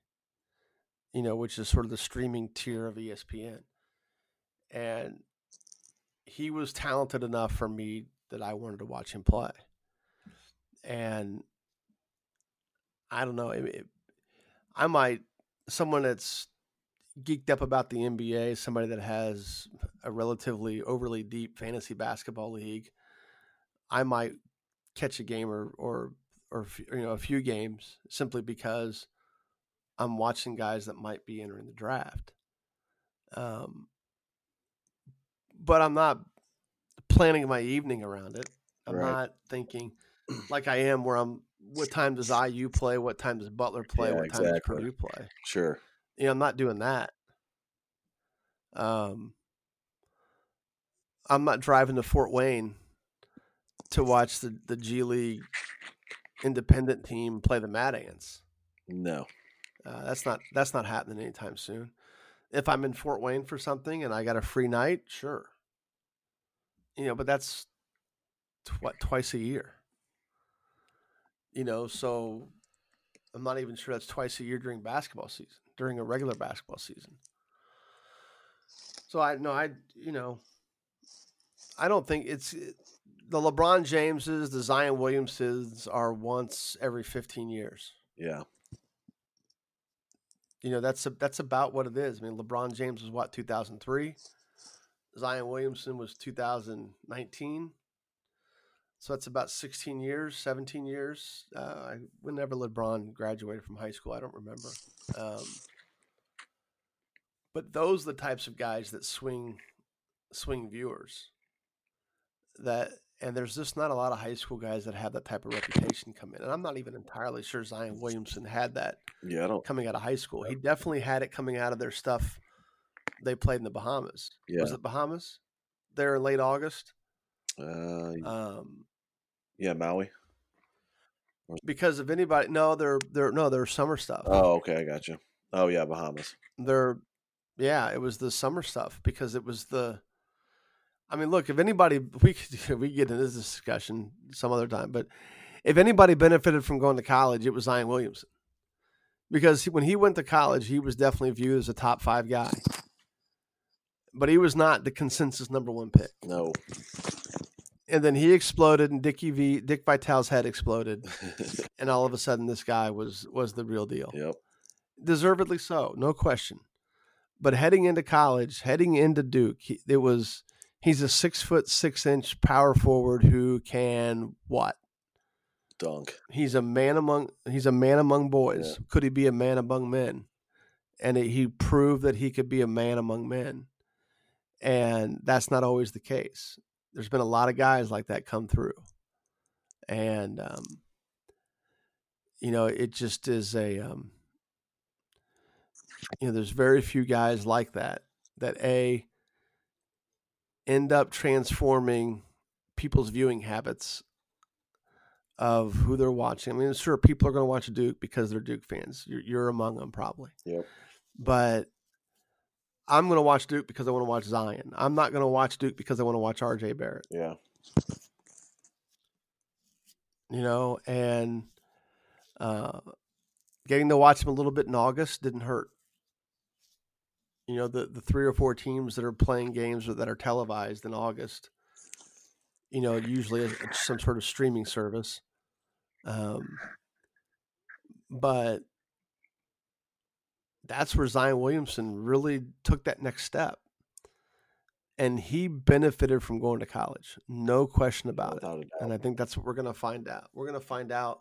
You know, which is sort of the streaming tier of ESPN, and he was talented enough for me that I wanted to watch him play and I don't know. It, it, I might someone that's geeked up about the NBA, somebody that has a relatively overly deep fantasy basketball league. I might catch a game or or or you know a few games simply because I'm watching guys that might be entering the draft. Um, but I'm not planning my evening around it. I'm right. not thinking like I am where I'm what time does IU play? What time does Butler play? Yeah, what time exactly. does Purdue play? Sure. You know, I'm not doing that. Um I'm not driving to Fort Wayne to watch the, the G League independent team play the Mad Ants. No. Uh, that's not that's not happening anytime soon. If I'm in Fort Wayne for something and I got a free night, sure. You know, but that's what twice a year you know, so I'm not even sure that's twice a year during basketball season, during a regular basketball season. So I no, I you know, I don't think it's it, the LeBron Jameses, the Zion Williamsons are once every 15 years. Yeah. You know, that's a, that's about what it is. I mean, LeBron James was what 2003. Zion Williamson was 2019. So that's about 16 years, 17 years. Uh, whenever LeBron graduated from high school, I don't remember. Um, but those are the types of guys that swing swing viewers. That and there's just not a lot of high school guys that have that type of reputation come in. And I'm not even entirely sure Zion Williamson had that. Yeah, I don't coming out of high school. He definitely had it coming out of their stuff. They played in the Bahamas. Yeah. Was it Bahamas? There in late August. Uh, Um, yeah, Maui. because if anybody, no, they're they're no, they're summer stuff. Oh, okay, I got you. Oh, yeah, Bahamas. they're yeah, it was the summer stuff because it was the. I mean, look, if anybody, we could we could get into this discussion some other time, but if anybody benefited from going to college, it was Zion Williamson, because when he went to college, he was definitely viewed as a top five guy, but he was not the consensus number one pick. No. And then he exploded, and Dickie V, Dick Vitale's head exploded, and all of a sudden, this guy was was the real deal. yep. deservedly so, no question. But heading into college, heading into Duke, he, it was he's a six foot six inch power forward who can what? Dunk. He's a man among he's a man among boys. Yeah. Could he be a man among men? And it, he proved that he could be a man among men, and that's not always the case. There's been a lot of guys like that come through, and um, you know it just is a um, you know there's very few guys like that that a end up transforming people's viewing habits of who they're watching. I mean, sure, people are going to watch Duke because they're Duke fans. You're, you're among them probably. Yep. But I'm going to watch Duke because I want to watch Zion. I'm not going to watch Duke because I want to watch RJ Barrett. Yeah. You know, and uh, getting to watch him a little bit in August didn't hurt. You know, the, the three or four teams that are playing games or that are televised in August, you know, usually it's some sort of streaming service. Um, but that's where Zion Williamson really took that next step. And he benefited from going to college. No question about it. Without doubt. And I think that's what we're going to find out. We're going to find out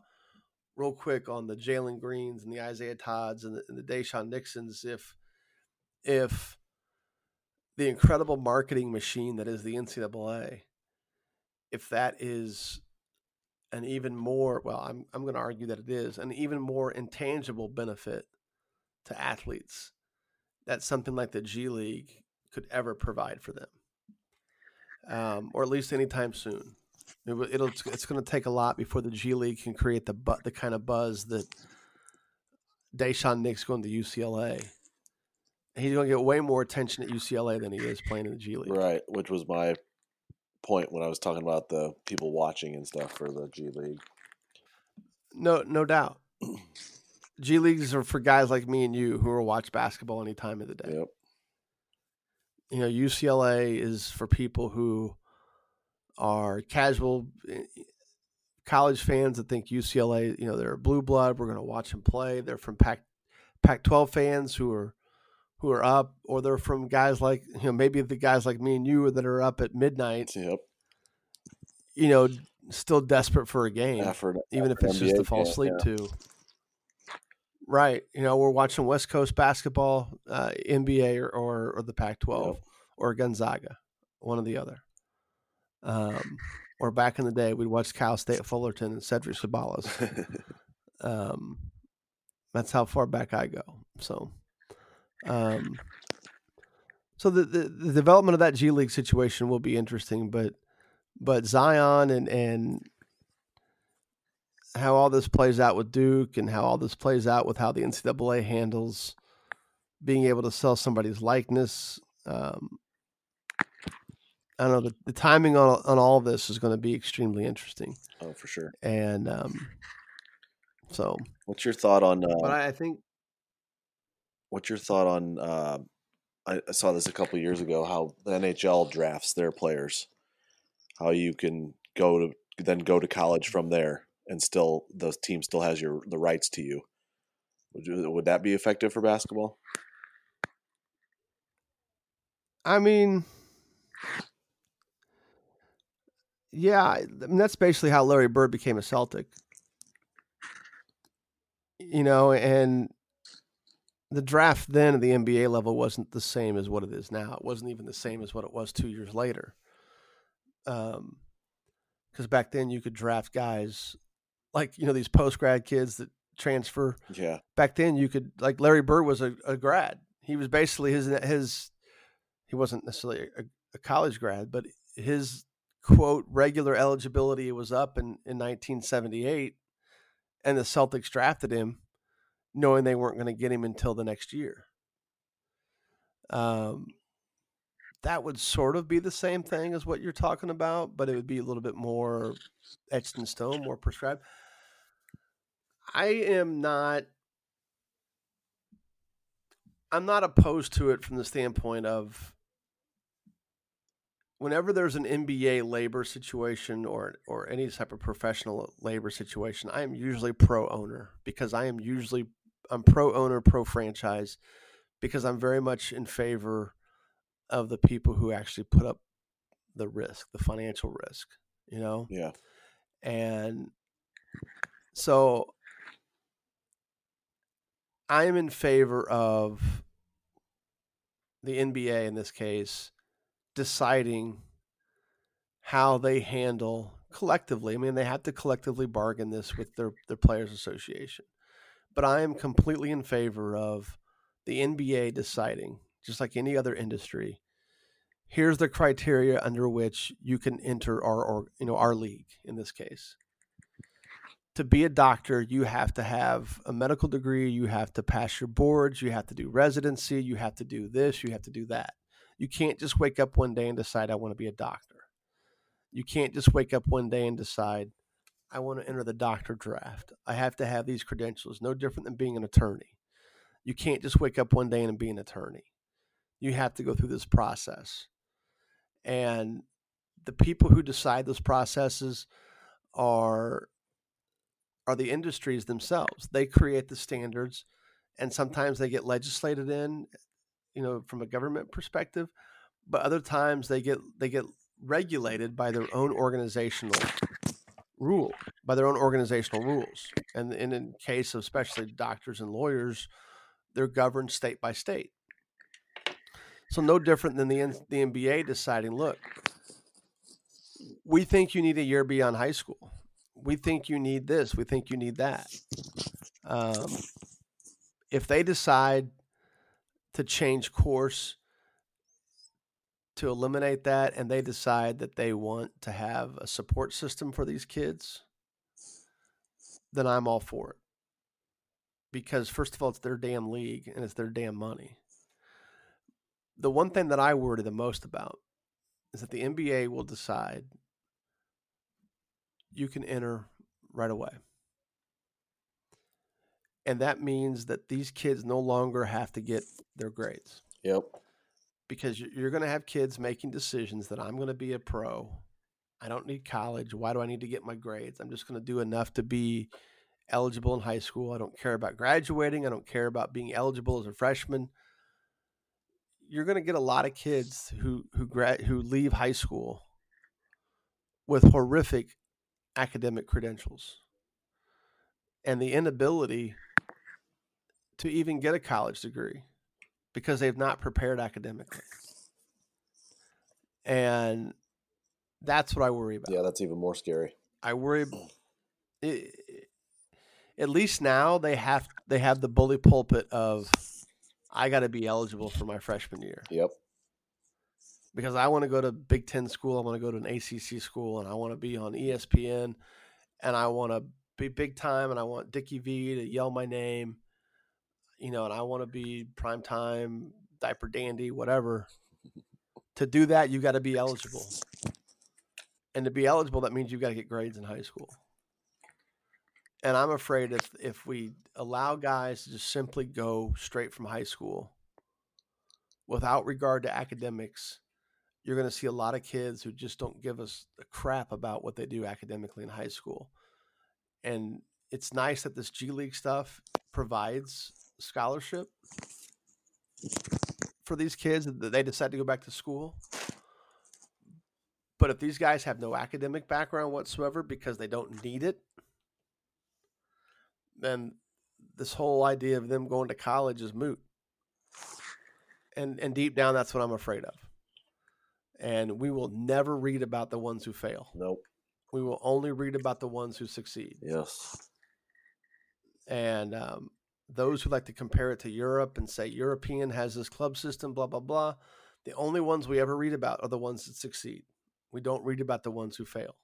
real quick on the Jalen Greens and the Isaiah Todds and the, and the Daishen Nixons if if the incredible marketing machine that is the NCAA, if that is an even more well, I'm I'm going to argue that it is an even more intangible benefit to athletes that something like the G League could ever provide for them, um, or at least anytime soon. It, will- it'll it's going to take a lot before the G League can create the bu- the kind of buzz that Daishen Nix going to UCLA. He's going to get way more attention at UCLA than he is playing in the G League. Right, which was my point when I was talking about the people watching and stuff for the G League. No, no doubt. G leagues are for guys like me and you who will watch basketball any time of the day. Yep. You know, UCLA is for people who are casual eh, college fans that think UCLA, you know, they're blue blood. We're going to watch them play. They're from Pac Pac-12 fans who are who are up, or they're from guys like you know maybe the guys like me and you that are up at midnight. Yep. You know, still desperate for a game. Even if it's just to fall asleep yeah. to. Right. You know, we're watching West Coast basketball, uh, NBA or, or, or the Pac 12 Yep. or Gonzaga, one or the other. Um, or back in the day, we'd watch Cal State Fullerton and Cedric Ceballos. Um, that's how far back I go. So, um, so the, the, the development of that G League situation will be interesting, but but Zion and and how all this plays out with Duke and how all this plays out with how the NCAA handles being able to sell somebody's likeness. Um, I don't know the, the timing on on all of this is going to be extremely interesting, oh, for sure. and um, so. What's your thought on? Uh, But I, I think what's your thought on? Uh, I, I saw this a couple years ago. How the NHL drafts their players. How you can go to then go to college from there, and still the team still has your the rights to you. Would, you, would that be effective for basketball? I mean, yeah, I mean, that's basically how Larry Bird became a Celtic. You know, and the draft then at the NBA level wasn't the same as what it is now. It wasn't even the same as what it was two years later. Um, because back then you could draft guys like you know these post grad kids that transfer Yeah, back then you could like Larry Bird was a, a grad. He was basically his his he wasn't necessarily a, a college grad, but his quote regular eligibility was up in, in 1978 and the Celtics drafted him knowing they weren't going to get him until the next year. Um, that would sort of be the same thing as what you're talking about, but it would be a little bit more etched in stone, more prescribed. I am not I'm not opposed to it from the standpoint of whenever there's an NBA labor situation or or any type of professional labor situation, I am usually pro owner because I am usually I'm pro owner, pro franchise because I'm very much in favor of the people who actually put up the risk, the financial risk, you know? Yeah. And so I'm in favor of the NBA in this case deciding how they handle collectively. I mean, they have to collectively bargain this with their, their players association. But I am completely in favor of the NBA deciding, just like any other industry, here's the criteria under which you can enter our or you know our league in this case to be a doctor you have to have a medical degree you have to pass your boards you have to do residency you have to do this you have to do that. You can't just wake up one day and decide i want to be a doctor. You can't just wake up one day and decide i want to enter the doctor draft. I have to have these credentials no different than being an attorney. You can't just wake up one day and be an attorney. You have to go through this process. And the people who decide those processes are are the industries themselves. They create the standards, and sometimes they get legislated in, you know, from a government perspective. But other times they get they get regulated by their own organizational rule, by their own organizational rules. And, and in case of especially doctors and lawyers, they're governed state by state. So no different than the the NBA deciding, look, we think you need a year beyond high school. We think you need this. We think you need that. Um, if they decide to change course to eliminate that, and they decide that they want to have a support system for these kids, then I'm all for it. Because first of all, it's their damn league and it's their damn money the one thing that I worry the most about is that the NBA will decide you can enter right away. And that means that these kids no longer have to get their grades. Yep. Because you're going to have kids making decisions that I'm going to be a pro. I don't need college. Why do I need to get my grades? I'm just going to do enough to be eligible in high school. I don't care about graduating. I don't care about being eligible as a freshman you're going to get a lot of kids who who grad who leave high school with horrific academic credentials and the inability to even get a college degree because they've not prepared academically. And that's what I worry about. Yeah, that's even more scary. I worry it, at least now they have they have the bully pulpit of I got to be eligible for my freshman year. Yep. Because I want to go to Big Ten school, I want to go to an ACC school, and I want to be on ESPN, and I want to be big time, and I want Dickie V to yell my name, you know, and I want to be prime time diaper dandy, whatever. to do that, you got to be eligible, and to be eligible, that means you got to get grades in high school. And I'm afraid if if we allow guys to just simply go straight from high school without regard to academics, you're going to see a lot of kids who just don't give us a crap about what they do academically in high school. And it's nice that this G League stuff provides scholarship for these kids that they decide to go back to school. But if these guys have no academic background whatsoever because they don't need it, then this whole idea of them going to college is moot. And and deep down, that's what I'm afraid of. And we will never read about the ones who fail. Nope. We will only read about the ones who succeed. Yes. And um, those who like to compare it to Europe and say European has this club system, blah blah blah. The only ones we ever read about are the ones that succeed. We don't read about the ones who fail.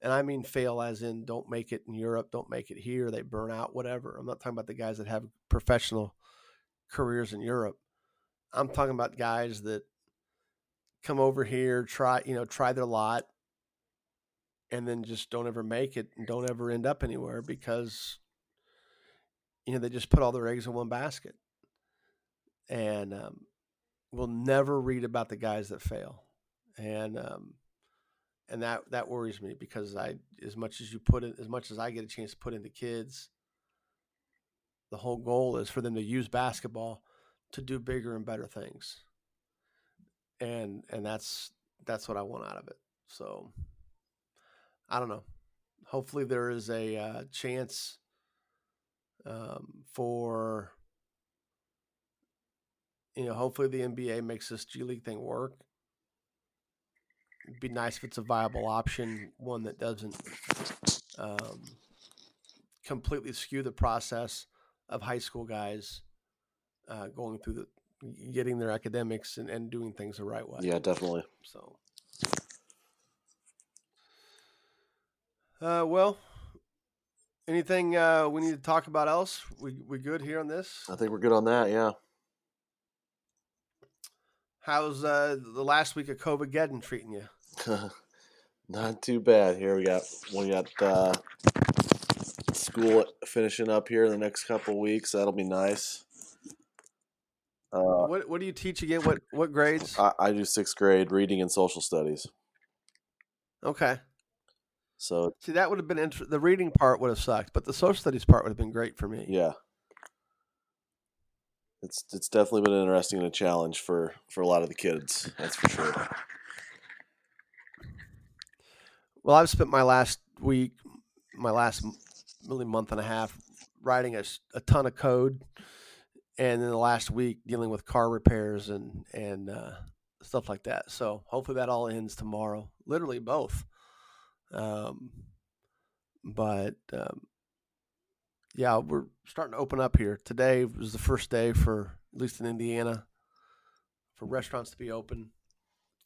And I mean fail as in don't make it in Europe, don't make it here, they burn out, whatever. I'm not talking about the guys that have professional careers in Europe. I'm talking about guys that come over here, try, you know, try their lot, and then just don't ever make it and don't ever end up anywhere because you know they just put all their eggs in one basket. And um, we'll never read about the guys that fail. And um, and that that worries me because i as much as you put it as much as i get a chance to put into kids the whole goal is for them to use basketball to do bigger and better things and and that's that's what i want out of it so I don't know. Hopefully, there is a uh, chance um, for you know. Hopefully, the NBA makes this G League thing work. It'd be nice if it's a viable option, one that doesn't um, completely skew the process of high school guys uh, going through the getting their academics and, and doing things the right way. Yeah, definitely. So Uh, well, anything uh, we need to talk about else? We we good here on this? I think we're good on that. Yeah. How's uh, the last week of COVID getting treating you? Not too bad. Here we got we got uh, school finishing up here in the next couple of weeks. That'll be nice. Uh, what what do you teach again? What what grades? I, I do sixth grade reading and social studies. Okay. So see, that would have been inter- the reading part would have sucked, but the social studies part would have been great for me. Yeah, it's it's definitely been interesting and a challenge for for a lot of the kids. That's for sure. Well, I've spent my last week, my last really month and a half, writing a, a ton of code, and then the last week dealing with car repairs and and uh, stuff like that. So hopefully that all ends tomorrow. Literally both. Um, but um, yeah, we're starting to open up here. Today was the first day for at least in Indiana for restaurants to be open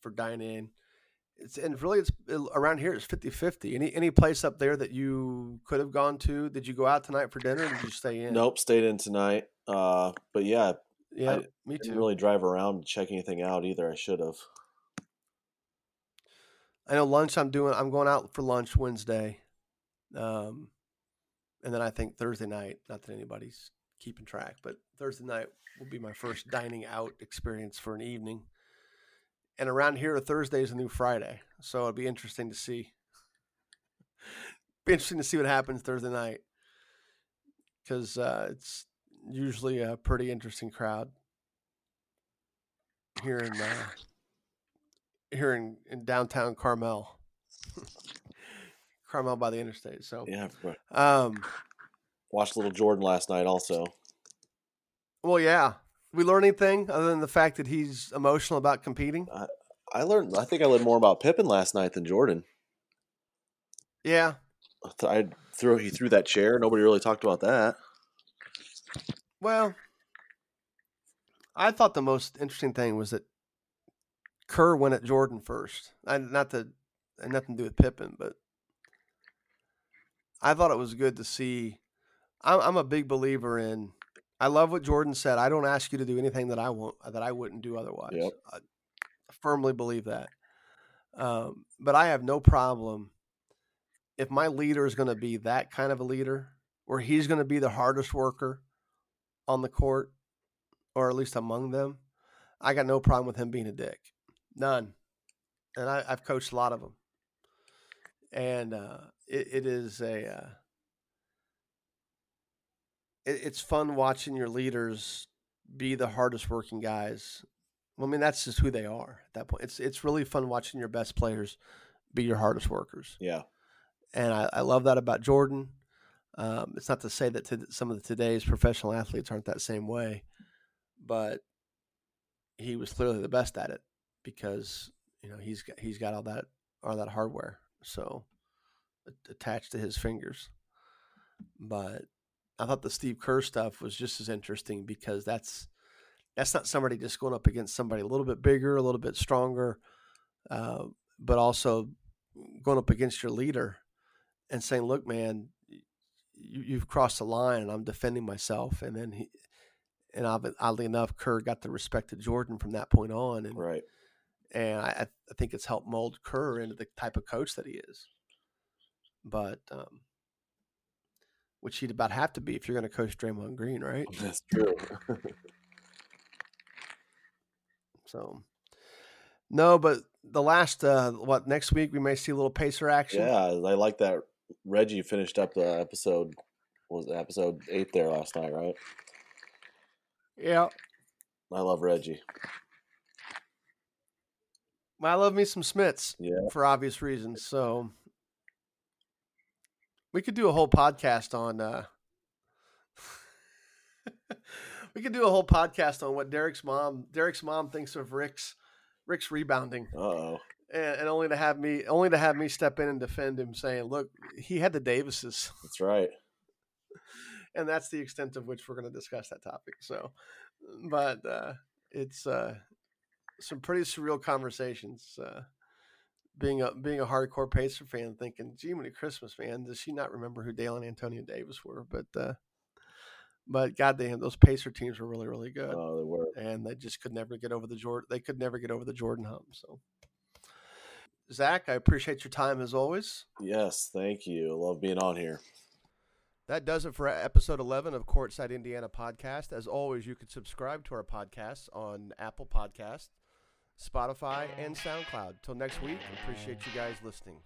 for dine in. It's and really it's around here it's 50-50. Any any place up there that you could have gone to? Did you go out tonight for dinner? did you stay in? Nope, stayed in tonight. Uh, but yeah, yeah, I me too. Didn't really drive around and check anything out either. I should have. I know lunch. I'm doing. I'm going out for lunch Wednesday, um, and then I think Thursday night. Not that anybody's keeping track, but Thursday night will be my first dining out experience for an evening. And around here, Thursday is a new Friday, so it'll be interesting to see. be interesting to see what happens Thursday night, because uh, it's usually a pretty interesting crowd here in uh, here in, in downtown Carmel. Carmel by the interstate. So yeah, um, watched little Jordan last night also. Well, yeah. We learn anything other than the fact that he's emotional about competing? I, I learned. I think I learned more about Pippen last night than Jordan. Yeah, I threw. He threw that chair. Nobody really talked about that. Well, I thought the most interesting thing was that Kerr went at Jordan first. I, not had nothing to do with Pippen, but I thought it was good to see. I'm, I'm a big believer in. I love what Jordan said. I don't ask you to do anything that I won't that I wouldn't do otherwise. Yep. I firmly believe that. Um, but I have no problem if my leader is going to be that kind of a leader, where he's going to be the hardest worker on the court, or at least among them. I got no problem with him being a dick. None. And I, have coached a lot of them. And uh, it, it is a. Uh, it, it's fun watching your leaders be the hardest working guys. Well, I mean, that's just who they are at that point. It's it's really fun watching your best players be your hardest workers. Yeah. And I, I love that about Jordan. Um, it's not to say that to, some of today's professional athletes aren't that same way, but he was clearly the best at it because you know he's got, he's got all that all that hardware so attached to his fingers. But I thought the Steve Kerr stuff was just as interesting because that's that's not somebody just going up against somebody a little bit bigger, a little bit stronger. Uh, but also going up against your leader and saying, "Look, man, you, you've crossed the line, and I'm defending myself." And then he, and oddly enough, Kerr got the respect of Jordan from that point on, and Right. and I, I think it's helped mold Kerr into the type of coach that he is. But um, which he'd about have to be if you're going to coach Draymond Green, right? That's true. So, no, but the last uh, what next week we may see a little pacer action. yeah, I like that. Reggie finished up the episode. Was episode eight there last night, right? yeah. I love Reggie. I love me some Smits Yeah. for obvious reasons. So we could do a whole podcast on. Uh, we could do a whole podcast on what Derek's mom Derek's mom thinks of Rik's Rik's rebounding, Uh oh. And, and only to have me only to have me step in and defend him, saying, "Look, he had the Davises." That's right. and that's the extent of which we're going to discuss that topic. So, but uh, it's uh, some pretty surreal conversations. Uh, being a being a hardcore Pacer fan, thinking, "Gee, many Christmas, man, does she not remember who Dale and Antonio Davis were?" But uh, but goddamn, those Pacer teams were really really good, Oh, they were. and they just could never get over the Jordan. They could never get over the Jordan hump. So. Zach, I appreciate your time as always. Yes, thank you. Love being on here. That does it for episode 11 of Courtside Indiana podcast. As always, you can subscribe to our podcast on Apple Podcast, Spotify, and SoundCloud. Till next week, appreciate you guys listening.